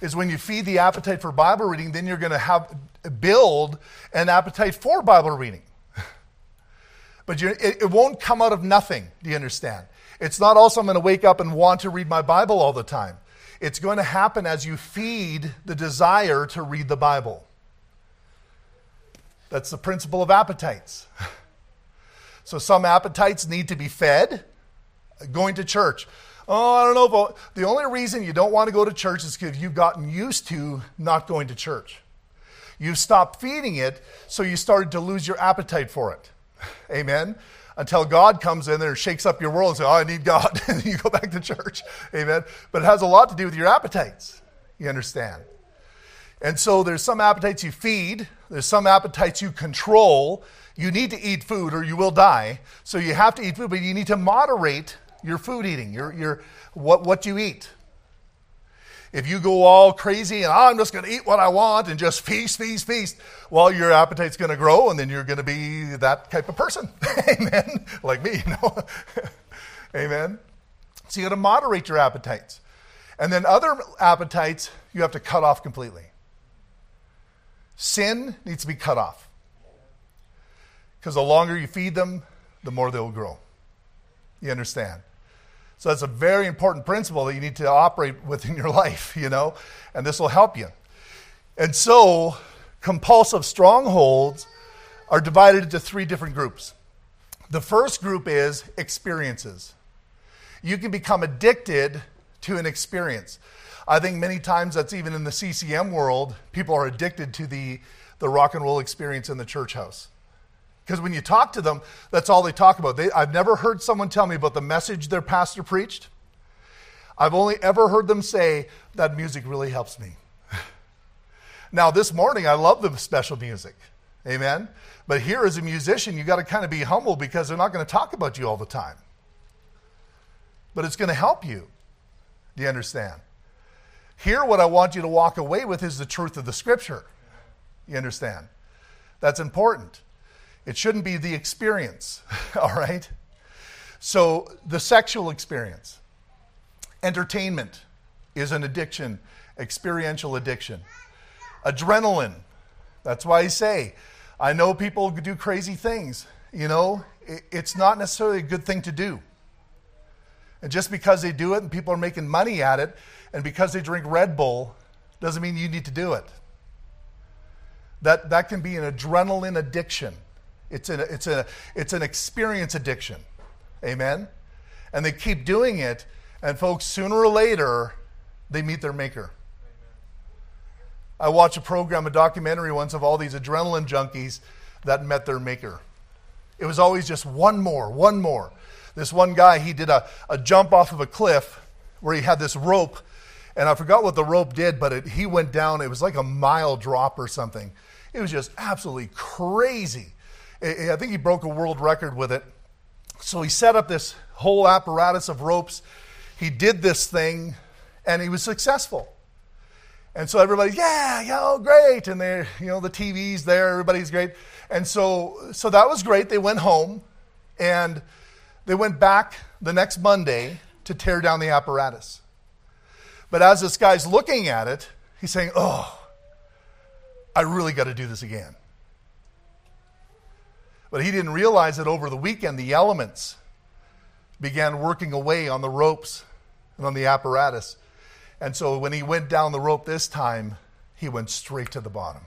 Is when you feed the appetite for Bible reading, then you're going to have build an appetite for Bible reading. But it, it won't come out of nothing. Do you understand? It's not also I'm going to wake up and want to read my Bible all the time. It's going to happen as you feed the desire to read the Bible. That's the principle of appetites. So some appetites need to be fed. Going to church. Oh, I don't know. But the only reason you don't want to go to church is because you've gotten used to not going to church. You've stopped feeding it, so you started to lose your appetite for it. Amen. Until God comes in there and shakes up your world and says, Oh, I need God. and you go back to church. Amen. But it has a lot to do with your appetites. You understand? And so there's some appetites you feed, there's some appetites you control. You need to eat food or you will die. So you have to eat food, but you need to moderate your food eating, your, your, what, what do you eat. If you go all crazy and I'm just going to eat what I want and just feast, feast, feast, well, your appetite's going to grow and then you're going to be that type of person. Amen. Like me, you know. Amen. So you got to moderate your appetites. And then other appetites you have to cut off completely. Sin needs to be cut off. Because the longer you feed them, the more they'll grow. You understand? So that's a very important principle that you need to operate within your life, you know, and this will help you. And so, compulsive strongholds are divided into three different groups. The first group is experiences. You can become addicted to an experience. I think many times that's even in the CCM world, people are addicted to the, the rock and roll experience in the church house. Because when you talk to them, that's all they talk about. They, I've never heard someone tell me about the message their pastor preached. I've only ever heard them say, that music really helps me. now, this morning, I love the special music. Amen? But here, as a musician, you got to kind of be humble because they're not going to talk about you all the time. But it's going to help you. Do you understand? Here, what I want you to walk away with is the truth of the scripture. You understand? That's important. It shouldn't be the experience, all right? So, the sexual experience, entertainment is an addiction, experiential addiction. Adrenaline, that's why I say, I know people do crazy things. You know, it's not necessarily a good thing to do. And just because they do it and people are making money at it, and because they drink Red Bull, doesn't mean you need to do it. That, that can be an adrenaline addiction. It's, an, it's, a, it's an experience addiction. Amen? And they keep doing it, and folks, sooner or later, they meet their maker. I watched a program, a documentary once of all these adrenaline junkies that met their maker. It was always just one more, one more. This one guy, he did a, a jump off of a cliff where he had this rope, and I forgot what the rope did, but it, he went down. It was like a mile drop or something. It was just absolutely crazy. I think he broke a world record with it. So he set up this whole apparatus of ropes. He did this thing, and he was successful. And so everybody, yeah, yeah, oh, great. And they, you know, the TV's there, everybody's great. And so, so that was great. They went home, and they went back the next Monday to tear down the apparatus. But as this guy's looking at it, he's saying, oh, I really got to do this again. But he didn't realize that over the weekend, the elements began working away on the ropes and on the apparatus. And so when he went down the rope this time, he went straight to the bottom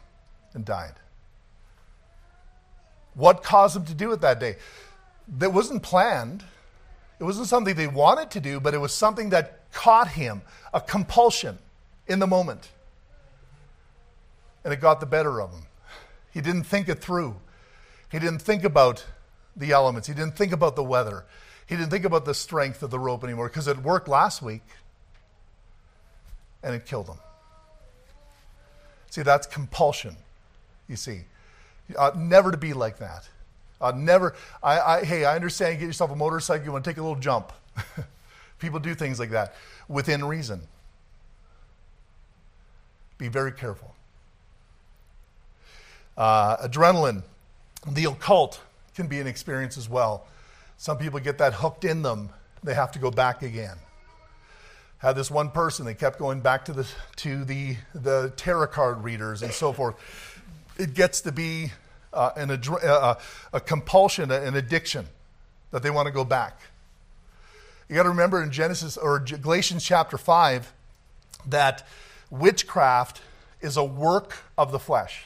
and died. What caused him to do it that day? That wasn't planned. It wasn't something they wanted to do, but it was something that caught him, a compulsion in the moment. And it got the better of him. He didn't think it through. He didn't think about the elements. He didn't think about the weather. He didn't think about the strength of the rope anymore because it worked last week and it killed him. See, that's compulsion, you see. Uh, never to be like that. Never, I, I, hey, I understand you get yourself a motorcycle, you want to take a little jump. People do things like that within reason. Be very careful. Uh, adrenaline the occult can be an experience as well. Some people get that hooked in them, they have to go back again. Had this one person, they kept going back to the, to the, the tarot card readers and so forth. It gets to be uh, an, uh, a compulsion, an addiction that they want to go back. You got to remember in Genesis or Galatians chapter 5 that witchcraft is a work of the flesh.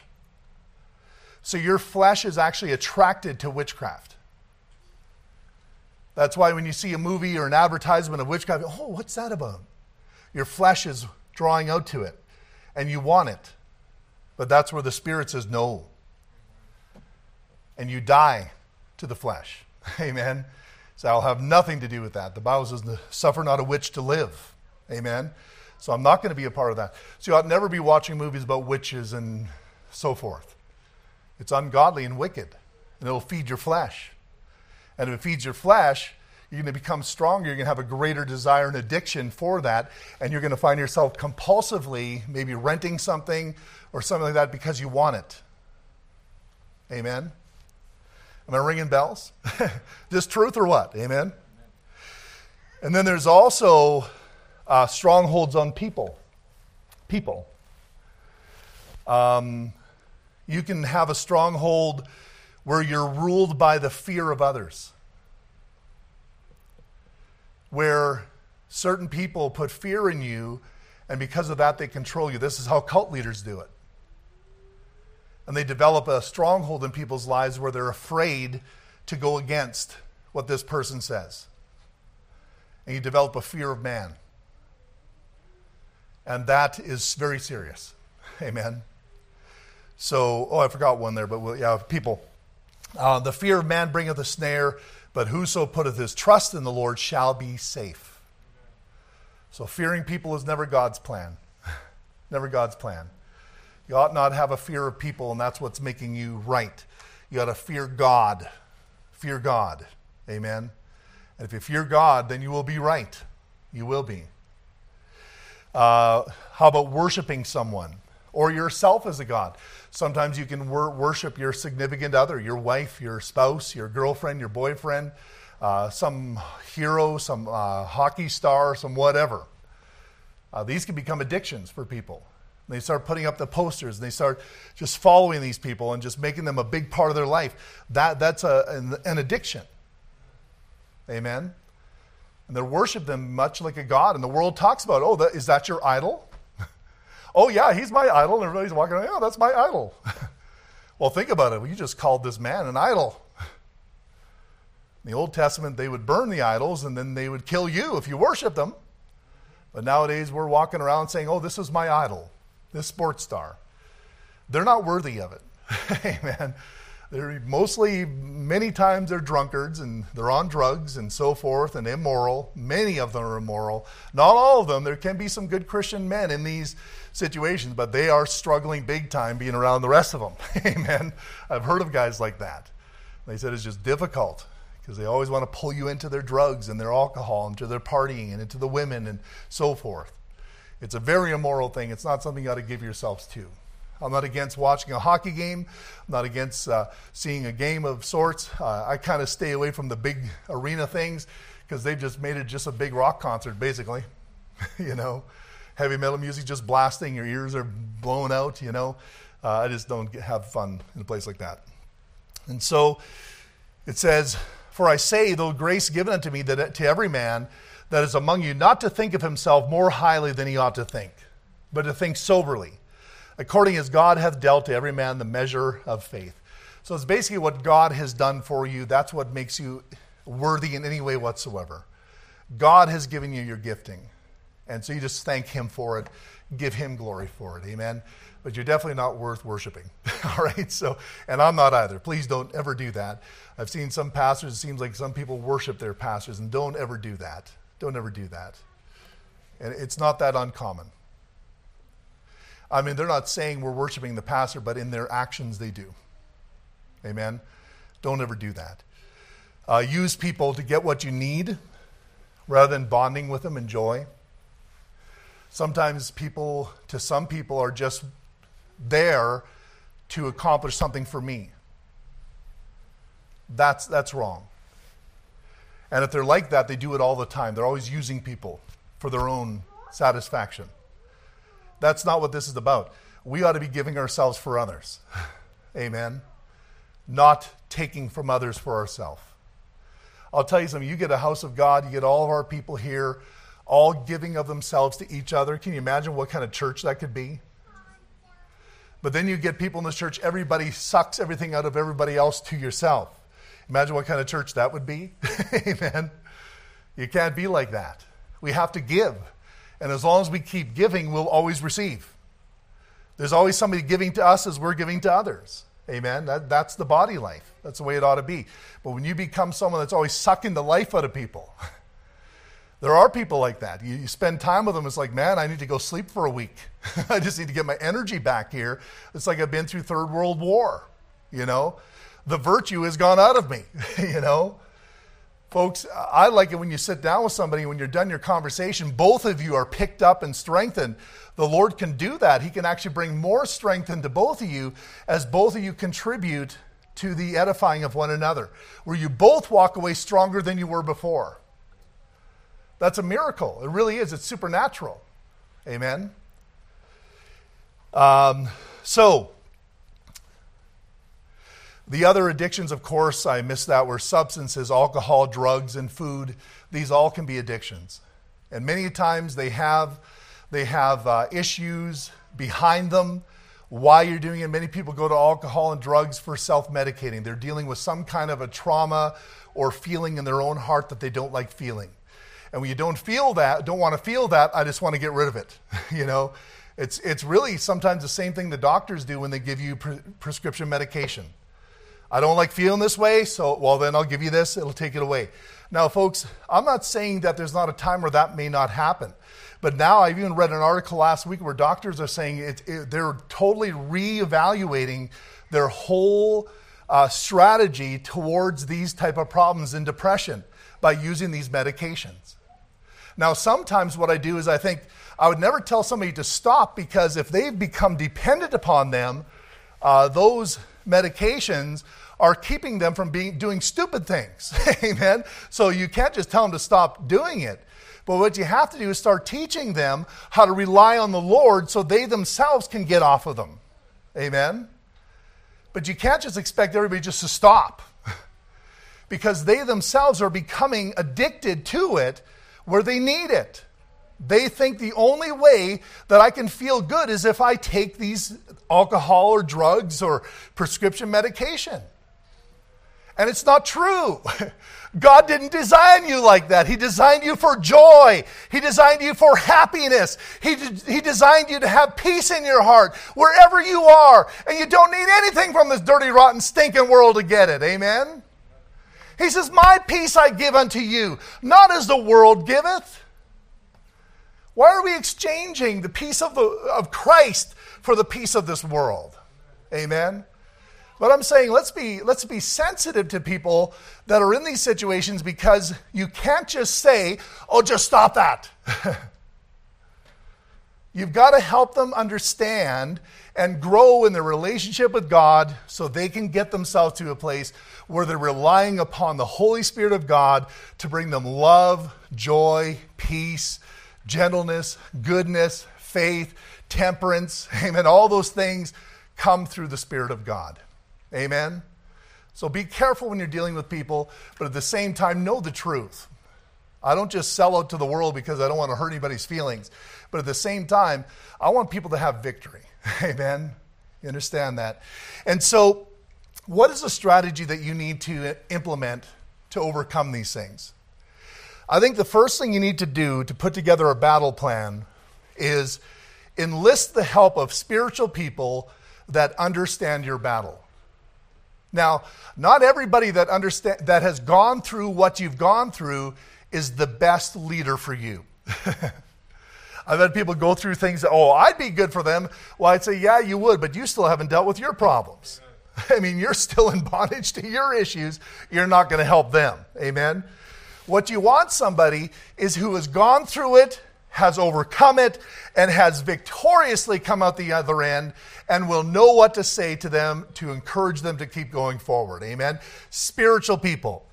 So your flesh is actually attracted to witchcraft. That's why when you see a movie or an advertisement of witchcraft, oh, what's that about? Your flesh is drawing out to it, and you want it. But that's where the Spirit says no. And you die to the flesh. Amen. So I'll have nothing to do with that. The Bible says, suffer not a witch to live. Amen. So I'm not going to be a part of that. So you ought never be watching movies about witches and so forth. It's ungodly and wicked, and it'll feed your flesh. And if it feeds your flesh, you're going to become stronger. You're going to have a greater desire and addiction for that. And you're going to find yourself compulsively maybe renting something or something like that because you want it. Amen? Am I ringing bells? This truth or what? Amen? And then there's also uh, strongholds on people. People. Um, you can have a stronghold where you're ruled by the fear of others, where certain people put fear in you, and because of that, they control you. This is how cult leaders do it. And they develop a stronghold in people's lives where they're afraid to go against what this person says. And you develop a fear of man. And that is very serious. Amen. So, oh, I forgot one there, but we'll, yeah, people. Uh, the fear of man bringeth a snare, but whoso putteth his trust in the Lord shall be safe. So, fearing people is never God's plan. never God's plan. You ought not have a fear of people, and that's what's making you right. You ought to fear God. Fear God. Amen. And if you fear God, then you will be right. You will be. Uh, how about worshiping someone or yourself as a God? Sometimes you can wor- worship your significant other, your wife, your spouse, your girlfriend, your boyfriend, uh, some hero, some uh, hockey star, some whatever. Uh, these can become addictions for people. They start putting up the posters and they start just following these people and just making them a big part of their life. That, that's a, an, an addiction. Amen? And they worship them much like a god. And the world talks about, oh, that, is that your idol? Oh, yeah, he's my idol. And everybody's walking around, yeah, that's my idol. well, think about it. You just called this man an idol. In the Old Testament, they would burn the idols and then they would kill you if you worship them. But nowadays, we're walking around saying, oh, this is my idol, this sports star. They're not worthy of it. Amen. They're mostly, many times, they're drunkards and they're on drugs and so forth and immoral. Many of them are immoral. Not all of them. There can be some good Christian men in these situations, but they are struggling big time being around the rest of them. Amen. I've heard of guys like that. They said it's just difficult because they always want to pull you into their drugs and their alcohol, and into their partying and into the women and so forth. It's a very immoral thing. It's not something you got to give yourselves to. I'm not against watching a hockey game. I'm not against uh, seeing a game of sorts. Uh, I kind of stay away from the big arena things because they've just made it just a big rock concert, basically. you know, heavy metal music just blasting, your ears are blown out, you know. Uh, I just don't get, have fun in a place like that. And so it says, For I say, though grace given unto me that to every man that is among you, not to think of himself more highly than he ought to think, but to think soberly according as God hath dealt to every man the measure of faith. So it's basically what God has done for you. That's what makes you worthy in any way whatsoever. God has given you your gifting. And so you just thank Him for it, give Him glory for it. Amen. But you're definitely not worth worshiping. All right. So, and I'm not either. Please don't ever do that. I've seen some pastors, it seems like some people worship their pastors, and don't ever do that. Don't ever do that. And it's not that uncommon. I mean, they're not saying we're worshiping the pastor, but in their actions they do. Amen? Don't ever do that. Uh, use people to get what you need rather than bonding with them in joy. Sometimes people, to some people, are just there to accomplish something for me. That's, that's wrong. And if they're like that, they do it all the time. They're always using people for their own satisfaction. That's not what this is about. We ought to be giving ourselves for others. Amen. Not taking from others for ourselves. I'll tell you something. You get a house of God, you get all of our people here, all giving of themselves to each other. Can you imagine what kind of church that could be? But then you get people in this church, everybody sucks everything out of everybody else to yourself. Imagine what kind of church that would be. Amen. You can't be like that. We have to give. And as long as we keep giving, we'll always receive. There's always somebody giving to us as we're giving to others. Amen. That, that's the body life. That's the way it ought to be. But when you become someone that's always sucking the life out of people, There are people like that. You, you spend time with them, it's like, man, I need to go sleep for a week. I just need to get my energy back here. It's like I've been through Third World War, you know? The virtue has gone out of me, you know? Folks, I like it when you sit down with somebody, when you're done your conversation, both of you are picked up and strengthened. The Lord can do that. He can actually bring more strength into both of you as both of you contribute to the edifying of one another, where you both walk away stronger than you were before. That's a miracle. It really is. It's supernatural. Amen. Um, so, the other addictions, of course, I missed that, were substances, alcohol, drugs, and food. These all can be addictions. And many times they have, they have uh, issues behind them why you're doing it. Many people go to alcohol and drugs for self medicating. They're dealing with some kind of a trauma or feeling in their own heart that they don't like feeling. And when you don't feel that, don't want to feel that, I just want to get rid of it. you know, it's, it's really sometimes the same thing the doctors do when they give you pre- prescription medication. I don't like feeling this way, so, well, then I'll give you this, it'll take it away. Now, folks, I'm not saying that there's not a time where that may not happen. But now I've even read an article last week where doctors are saying it, it, they're totally reevaluating their whole uh, strategy towards these type of problems in depression by using these medications. Now, sometimes what I do is I think I would never tell somebody to stop because if they've become dependent upon them, uh, those medications are keeping them from being doing stupid things. Amen. So you can't just tell them to stop doing it. But what you have to do is start teaching them how to rely on the Lord so they themselves can get off of them. Amen. But you can't just expect everybody just to stop because they themselves are becoming addicted to it where they need it. They think the only way that I can feel good is if I take these alcohol or drugs or prescription medication. And it's not true. God didn't design you like that. He designed you for joy. He designed you for happiness. He, he designed you to have peace in your heart wherever you are. And you don't need anything from this dirty, rotten, stinking world to get it. Amen? He says, My peace I give unto you, not as the world giveth. Why are we exchanging the peace of, the, of Christ for the peace of this world? Amen? But I'm saying let's be, let's be sensitive to people that are in these situations because you can't just say, oh, just stop that. You've got to help them understand and grow in their relationship with God so they can get themselves to a place where they're relying upon the Holy Spirit of God to bring them love, joy, peace, gentleness, goodness, faith, temperance. Amen. All those things come through the Spirit of God. Amen? So be careful when you're dealing with people, but at the same time, know the truth. I don't just sell out to the world because I don't want to hurt anybody's feelings. But at the same time, I want people to have victory. Amen? You understand that? And so, what is the strategy that you need to implement to overcome these things? I think the first thing you need to do to put together a battle plan is enlist the help of spiritual people that understand your battle. Now, not everybody that understand that has gone through what you've gone through is the best leader for you. I've had people go through things that, oh, I'd be good for them. Well, I'd say, yeah, you would, but you still haven't dealt with your problems. I mean, you're still in bondage to your issues. You're not going to help them. Amen? What you want somebody is who has gone through it, has overcome it, and has victoriously come out the other end and will know what to say to them to encourage them to keep going forward. Amen. Spiritual people.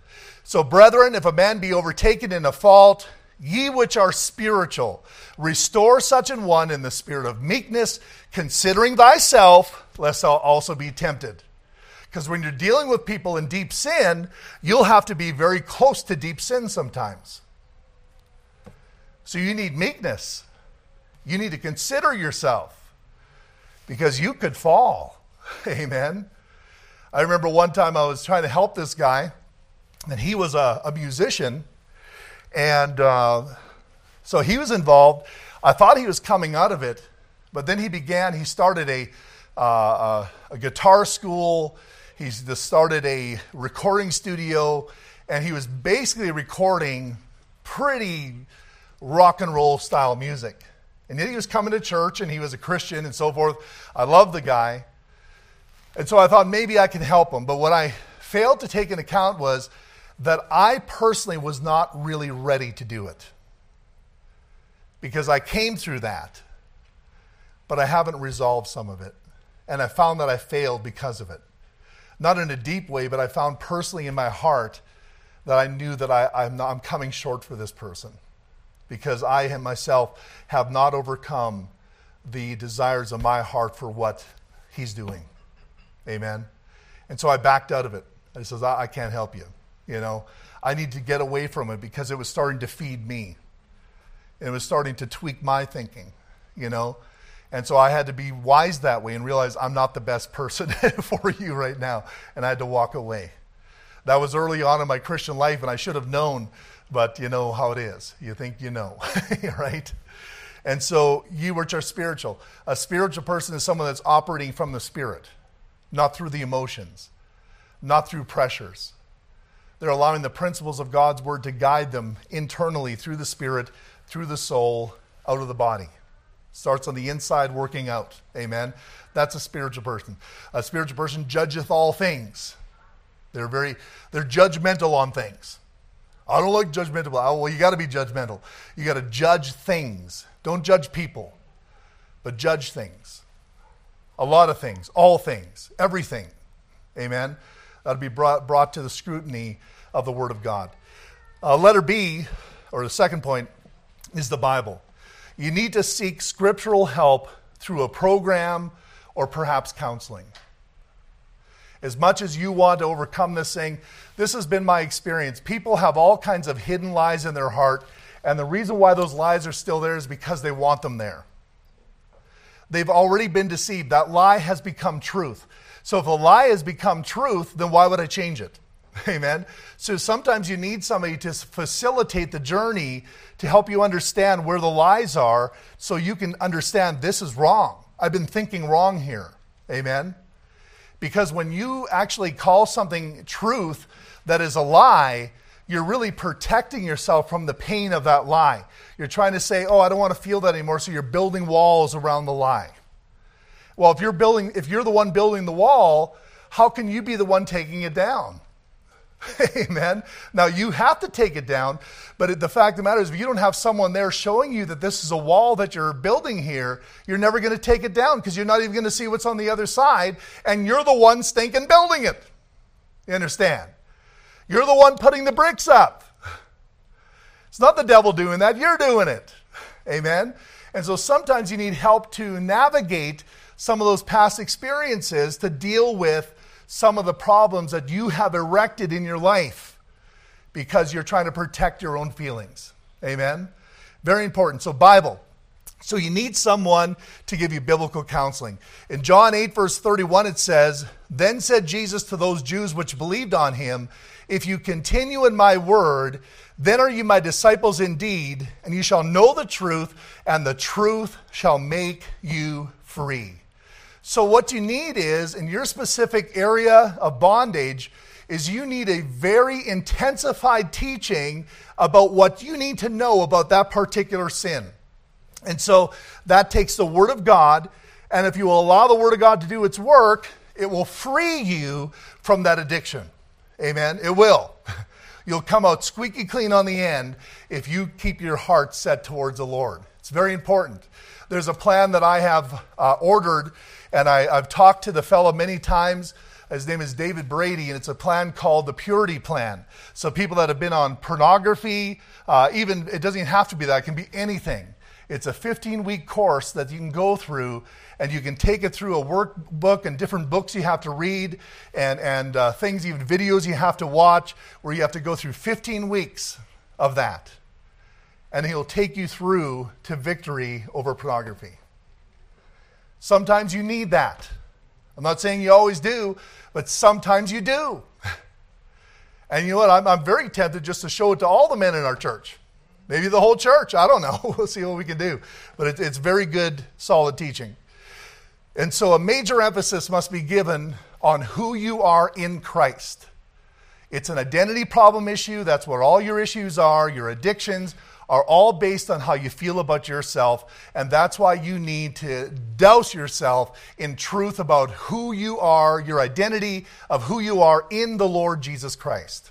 So, brethren, if a man be overtaken in a fault, ye which are spiritual, restore such an one in the spirit of meekness, considering thyself, lest thou also be tempted. Because when you're dealing with people in deep sin, you'll have to be very close to deep sin sometimes. So you need meekness. You need to consider yourself because you could fall. Amen. I remember one time I was trying to help this guy, and he was a, a musician. And uh, so he was involved. I thought he was coming out of it, but then he began, he started a, uh, a, a guitar school, he started a recording studio, and he was basically recording pretty rock and roll style music. And yet he was coming to church and he was a Christian and so forth. I loved the guy. And so I thought maybe I can help him. But what I failed to take into account was that I personally was not really ready to do it. Because I came through that, but I haven't resolved some of it. And I found that I failed because of it. Not in a deep way, but I found personally in my heart that I knew that I, I'm coming short for this person because I myself have not overcome the desires of my heart for what he's doing. Amen. And so I backed out of it. I says, I, I can't help you. You know, I need to get away from it because it was starting to feed me. and It was starting to tweak my thinking, you know. And so I had to be wise that way and realize I'm not the best person for you right now. And I had to walk away. That was early on in my Christian life, and I should have known but you know how it is. You think you know, right? And so you which are spiritual. A spiritual person is someone that's operating from the spirit, not through the emotions, not through pressures. They're allowing the principles of God's word to guide them internally through the spirit, through the soul, out of the body. Starts on the inside, working out. Amen. That's a spiritual person. A spiritual person judgeth all things. They're very they're judgmental on things. I don't like judgmental. Well, you got to be judgmental. You got to judge things. Don't judge people, but judge things. A lot of things, all things, everything. Amen. That'll be brought, brought to the scrutiny of the Word of God. Uh, letter B, or the second point, is the Bible. You need to seek scriptural help through a program or perhaps counseling. As much as you want to overcome this thing, this has been my experience. People have all kinds of hidden lies in their heart, and the reason why those lies are still there is because they want them there. They've already been deceived. That lie has become truth. So if a lie has become truth, then why would I change it? Amen. So sometimes you need somebody to facilitate the journey to help you understand where the lies are so you can understand this is wrong. I've been thinking wrong here. Amen. Because when you actually call something truth, that is a lie, you're really protecting yourself from the pain of that lie. You're trying to say, "Oh, I don't want to feel that anymore," so you're building walls around the lie. Well, if you're building if you're the one building the wall, how can you be the one taking it down? Amen. Now you have to take it down, but the fact of the matter is, if you don't have someone there showing you that this is a wall that you're building here, you're never going to take it down because you're not even going to see what's on the other side, and you're the one stinking building it. You understand? You're the one putting the bricks up. It's not the devil doing that, you're doing it. Amen? And so sometimes you need help to navigate some of those past experiences to deal with some of the problems that you have erected in your life because you're trying to protect your own feelings. Amen? Very important. So, Bible. So, you need someone to give you biblical counseling. In John 8, verse 31, it says, Then said Jesus to those Jews which believed on him, if you continue in my word, then are you my disciples indeed, and you shall know the truth, and the truth shall make you free. So, what you need is, in your specific area of bondage, is you need a very intensified teaching about what you need to know about that particular sin. And so that takes the Word of God, and if you will allow the Word of God to do its work, it will free you from that addiction. Amen. It will. You'll come out squeaky clean on the end if you keep your heart set towards the Lord. It's very important. There's a plan that I have uh, ordered, and I, I've talked to the fellow many times. His name is David Brady, and it's a plan called the Purity Plan. So, people that have been on pornography, uh, even it doesn't even have to be that, it can be anything. It's a 15 week course that you can go through and you can take it through a workbook and different books you have to read and, and uh, things, even videos you have to watch, where you have to go through 15 weeks of that. And he'll take you through to victory over pornography. Sometimes you need that. I'm not saying you always do, but sometimes you do. And you know what? I'm, I'm very tempted just to show it to all the men in our church. Maybe the whole church. I don't know. We'll see what we can do. But it, it's very good, solid teaching. And so a major emphasis must be given on who you are in Christ. It's an identity problem issue. That's what all your issues are. Your addictions are all based on how you feel about yourself. And that's why you need to douse yourself in truth about who you are, your identity of who you are in the Lord Jesus Christ.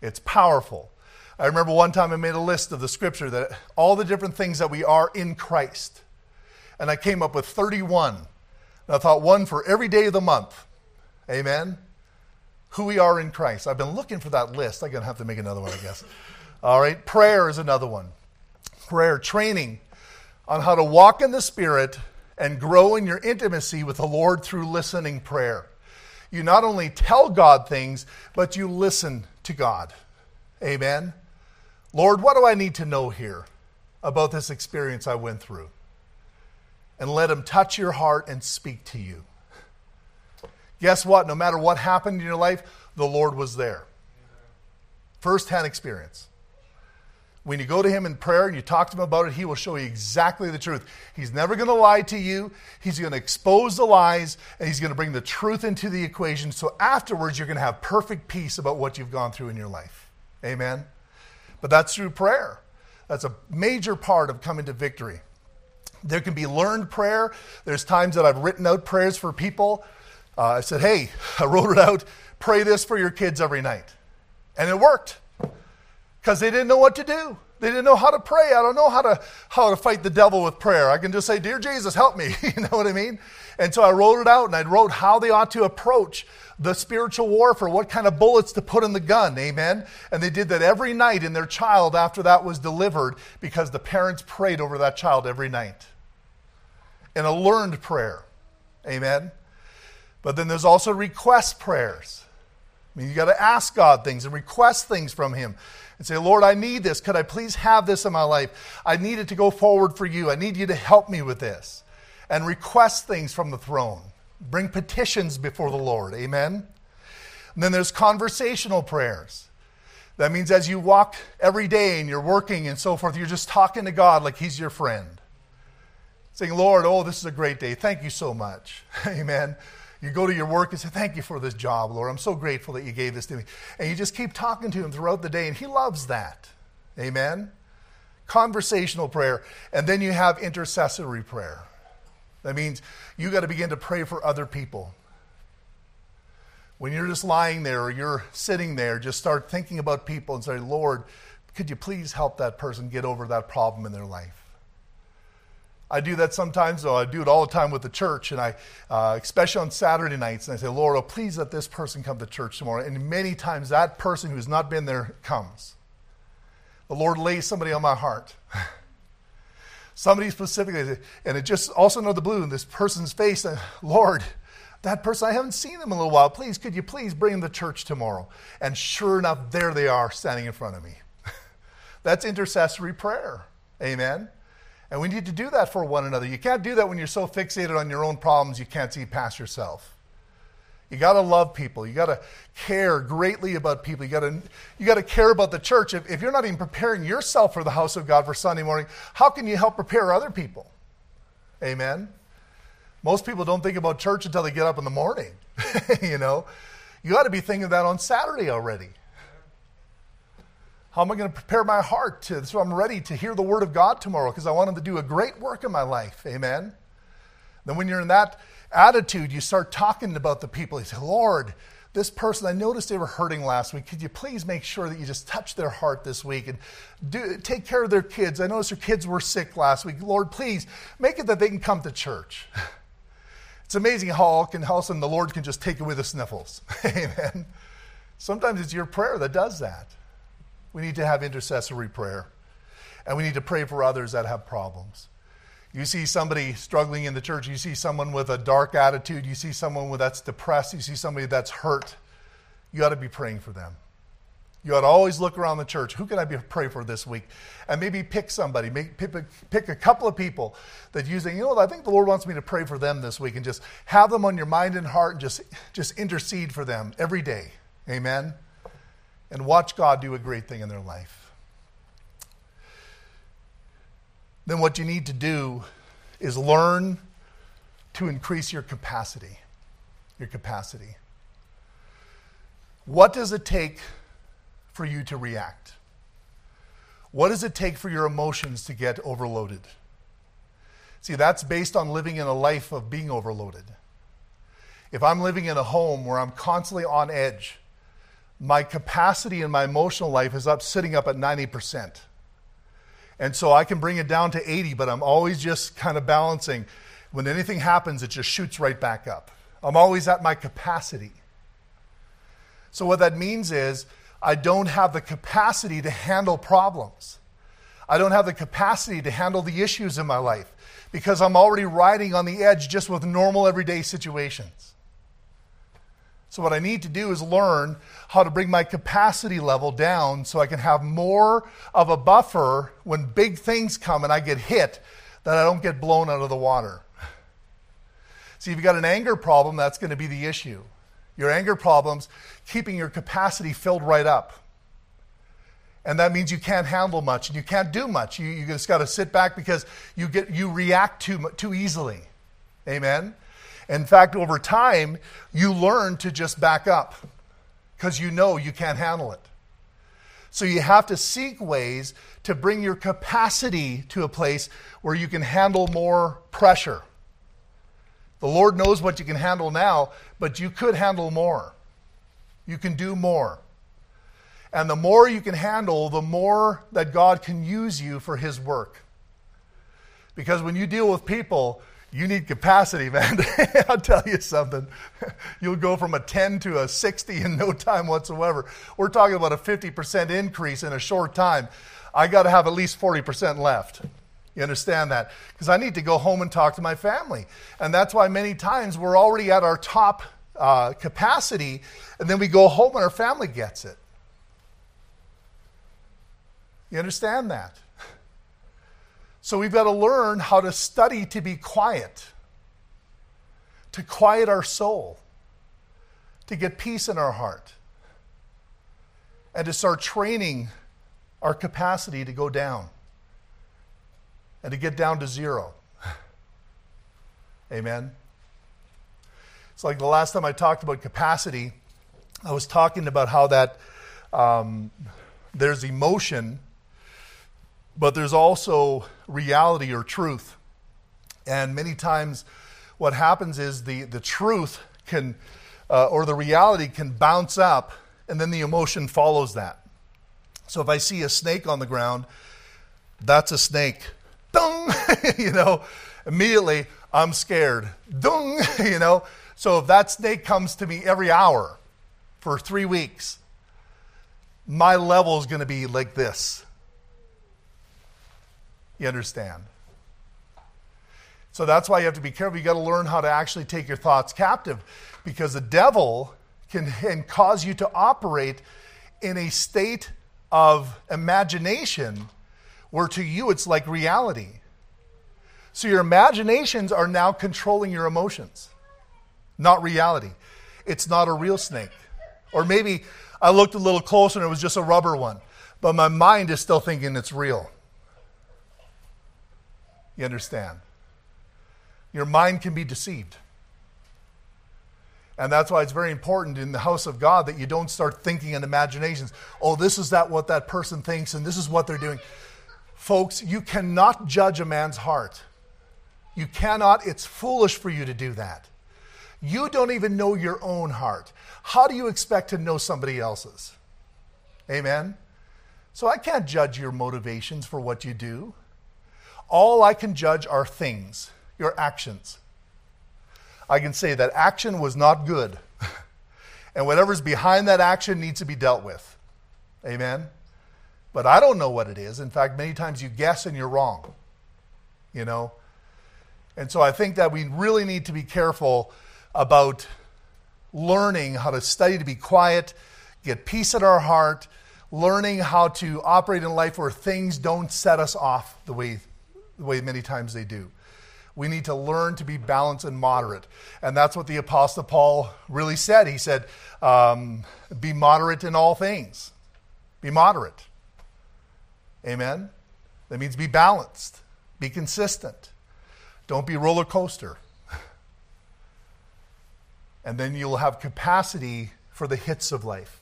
It's powerful. I remember one time I made a list of the scripture that all the different things that we are in Christ. And I came up with 31. And I thought one for every day of the month. Amen who we are in Christ. I've been looking for that list. I'm going to have to make another one, I guess. All right, prayer is another one. Prayer, training on how to walk in the Spirit and grow in your intimacy with the Lord through listening prayer. You not only tell God things, but you listen to God. Amen. Lord, what do I need to know here about this experience I went through? And let Him touch your heart and speak to you. Guess what? No matter what happened in your life, the Lord was there. First hand experience. When you go to Him in prayer and you talk to Him about it, He will show you exactly the truth. He's never going to lie to you. He's going to expose the lies and He's going to bring the truth into the equation. So afterwards, you're going to have perfect peace about what you've gone through in your life. Amen? But that's through prayer. That's a major part of coming to victory. There can be learned prayer. There's times that I've written out prayers for people uh, I said, hey, I wrote it out. Pray this for your kids every night. And it worked because they didn't know what to do. They didn't know how to pray. I don't know how to, how to fight the devil with prayer. I can just say, Dear Jesus, help me. you know what I mean? And so I wrote it out and I wrote how they ought to approach the spiritual warfare, what kind of bullets to put in the gun. Amen. And they did that every night in their child after that was delivered because the parents prayed over that child every night. In a learned prayer. Amen. But then there's also request prayers. I mean, you got to ask God things and request things from Him and say, Lord, I need this. Could I please have this in my life? I need it to go forward for you. I need you to help me with this. And request things from the throne. Bring petitions before the Lord. Amen. And then there's conversational prayers. That means as you walk every day and you're working and so forth, you're just talking to God like He's your friend. Saying, Lord, oh, this is a great day. Thank you so much. Amen. You go to your work and say, Thank you for this job, Lord. I'm so grateful that you gave this to me. And you just keep talking to Him throughout the day, and He loves that. Amen? Conversational prayer. And then you have intercessory prayer. That means you got to begin to pray for other people. When you're just lying there or you're sitting there, just start thinking about people and say, Lord, could you please help that person get over that problem in their life? I do that sometimes, though. I do it all the time with the church, and I, uh, especially on Saturday nights, and I say, Lord, oh, please let this person come to church tomorrow. And many times that person who's not been there comes. The Lord lays somebody on my heart. somebody specifically, and it just also know the blue in this person's face, and Lord, that person, I haven't seen them in a little while. Please, could you please bring them to church tomorrow? And sure enough, there they are standing in front of me. That's intercessory prayer. Amen. And we need to do that for one another. You can't do that when you're so fixated on your own problems you can't see past yourself. You got to love people. You got to care greatly about people. You got to you got to care about the church. If, if you're not even preparing yourself for the house of God for Sunday morning, how can you help prepare other people? Amen. Most people don't think about church until they get up in the morning. you know, you got to be thinking that on Saturday already. How am I going to prepare my heart to so I'm ready to hear the word of God tomorrow because I want him to do a great work in my life. Amen. Then when you're in that attitude, you start talking about the people. You say, Lord, this person, I noticed they were hurting last week. Could you please make sure that you just touch their heart this week and do, take care of their kids? I noticed their kids were sick last week. Lord, please make it that they can come to church. It's amazing how all can, how the Lord can just take away the sniffles. Amen. Sometimes it's your prayer that does that. We need to have intercessory prayer. And we need to pray for others that have problems. You see somebody struggling in the church, you see someone with a dark attitude, you see someone that's depressed, you see somebody that's hurt, you ought to be praying for them. You ought to always look around the church. Who can I be pray for this week? And maybe pick somebody, pick, a, pick a couple of people that you think, you know, I think the Lord wants me to pray for them this week, and just have them on your mind and heart, and just just intercede for them every day. Amen and watch God do a great thing in their life. Then, what you need to do is learn to increase your capacity. Your capacity. What does it take for you to react? What does it take for your emotions to get overloaded? See, that's based on living in a life of being overloaded. If I'm living in a home where I'm constantly on edge, my capacity in my emotional life is up sitting up at 90%. And so I can bring it down to 80, but I'm always just kind of balancing. When anything happens, it just shoots right back up. I'm always at my capacity. So what that means is I don't have the capacity to handle problems. I don't have the capacity to handle the issues in my life because I'm already riding on the edge just with normal everyday situations. So, what I need to do is learn how to bring my capacity level down so I can have more of a buffer when big things come and I get hit that I don't get blown out of the water. See, if you've got an anger problem, that's going to be the issue. Your anger problem's keeping your capacity filled right up. And that means you can't handle much and you can't do much. You, you just got to sit back because you, get, you react too, too easily. Amen? In fact, over time, you learn to just back up because you know you can't handle it. So you have to seek ways to bring your capacity to a place where you can handle more pressure. The Lord knows what you can handle now, but you could handle more. You can do more. And the more you can handle, the more that God can use you for His work. Because when you deal with people, you need capacity, man. I'll tell you something. You'll go from a 10 to a 60 in no time whatsoever. We're talking about a 50% increase in a short time. I got to have at least 40% left. You understand that? Because I need to go home and talk to my family. And that's why many times we're already at our top uh, capacity, and then we go home and our family gets it. You understand that? So we've got to learn how to study to be quiet, to quiet our soul, to get peace in our heart, and to start training our capacity to go down and to get down to zero. Amen. It's like the last time I talked about capacity, I was talking about how that um, there's emotion but there's also reality or truth. And many times, what happens is the, the truth can, uh, or the reality can bounce up, and then the emotion follows that. So if I see a snake on the ground, that's a snake. Dung! you know, immediately I'm scared. Dung! you know, so if that snake comes to me every hour for three weeks, my level is going to be like this. You understand? So that's why you have to be careful. You got to learn how to actually take your thoughts captive because the devil can, can cause you to operate in a state of imagination where to you it's like reality. So your imaginations are now controlling your emotions, not reality. It's not a real snake. Or maybe I looked a little closer and it was just a rubber one, but my mind is still thinking it's real. You understand? Your mind can be deceived. And that's why it's very important in the house of God that you don't start thinking in imaginations. Oh, this is that what that person thinks and this is what they're doing. Folks, you cannot judge a man's heart. You cannot. It's foolish for you to do that. You don't even know your own heart. How do you expect to know somebody else's? Amen. So I can't judge your motivations for what you do. All I can judge are things, your actions. I can say that action was not good, and whatever's behind that action needs to be dealt with. Amen? But I don't know what it is. In fact, many times you guess and you're wrong. You know? And so I think that we really need to be careful about learning how to study to be quiet, get peace in our heart, learning how to operate in life where things don't set us off the way the way many times they do. We need to learn to be balanced and moderate. And that's what the Apostle Paul really said. He said, um, Be moderate in all things. Be moderate. Amen? That means be balanced, be consistent. Don't be roller coaster. and then you'll have capacity for the hits of life,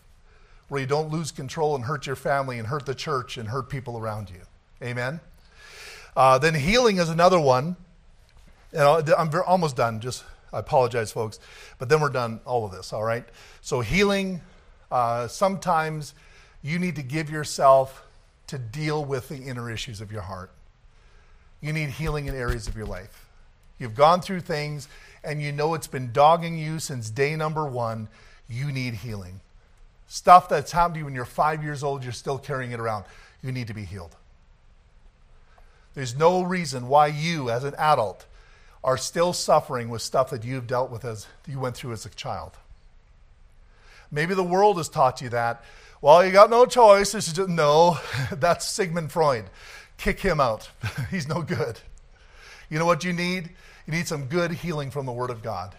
where you don't lose control and hurt your family and hurt the church and hurt people around you. Amen? Uh, then healing is another one. And I'm almost done. Just I apologize, folks, but then we're done. All of this, all right. So healing. Uh, sometimes you need to give yourself to deal with the inner issues of your heart. You need healing in areas of your life. You've gone through things, and you know it's been dogging you since day number one. You need healing. Stuff that's happened to you when you're five years old, you're still carrying it around. You need to be healed. There's no reason why you, as an adult, are still suffering with stuff that you've dealt with as you went through as a child. Maybe the world has taught you that. Well, you got no choice. This is just, no, that's Sigmund Freud. Kick him out. He's no good. You know what you need? You need some good healing from the Word of God.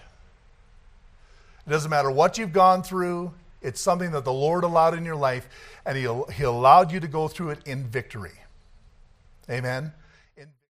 It doesn't matter what you've gone through, it's something that the Lord allowed in your life, and He, he allowed you to go through it in victory. Amen.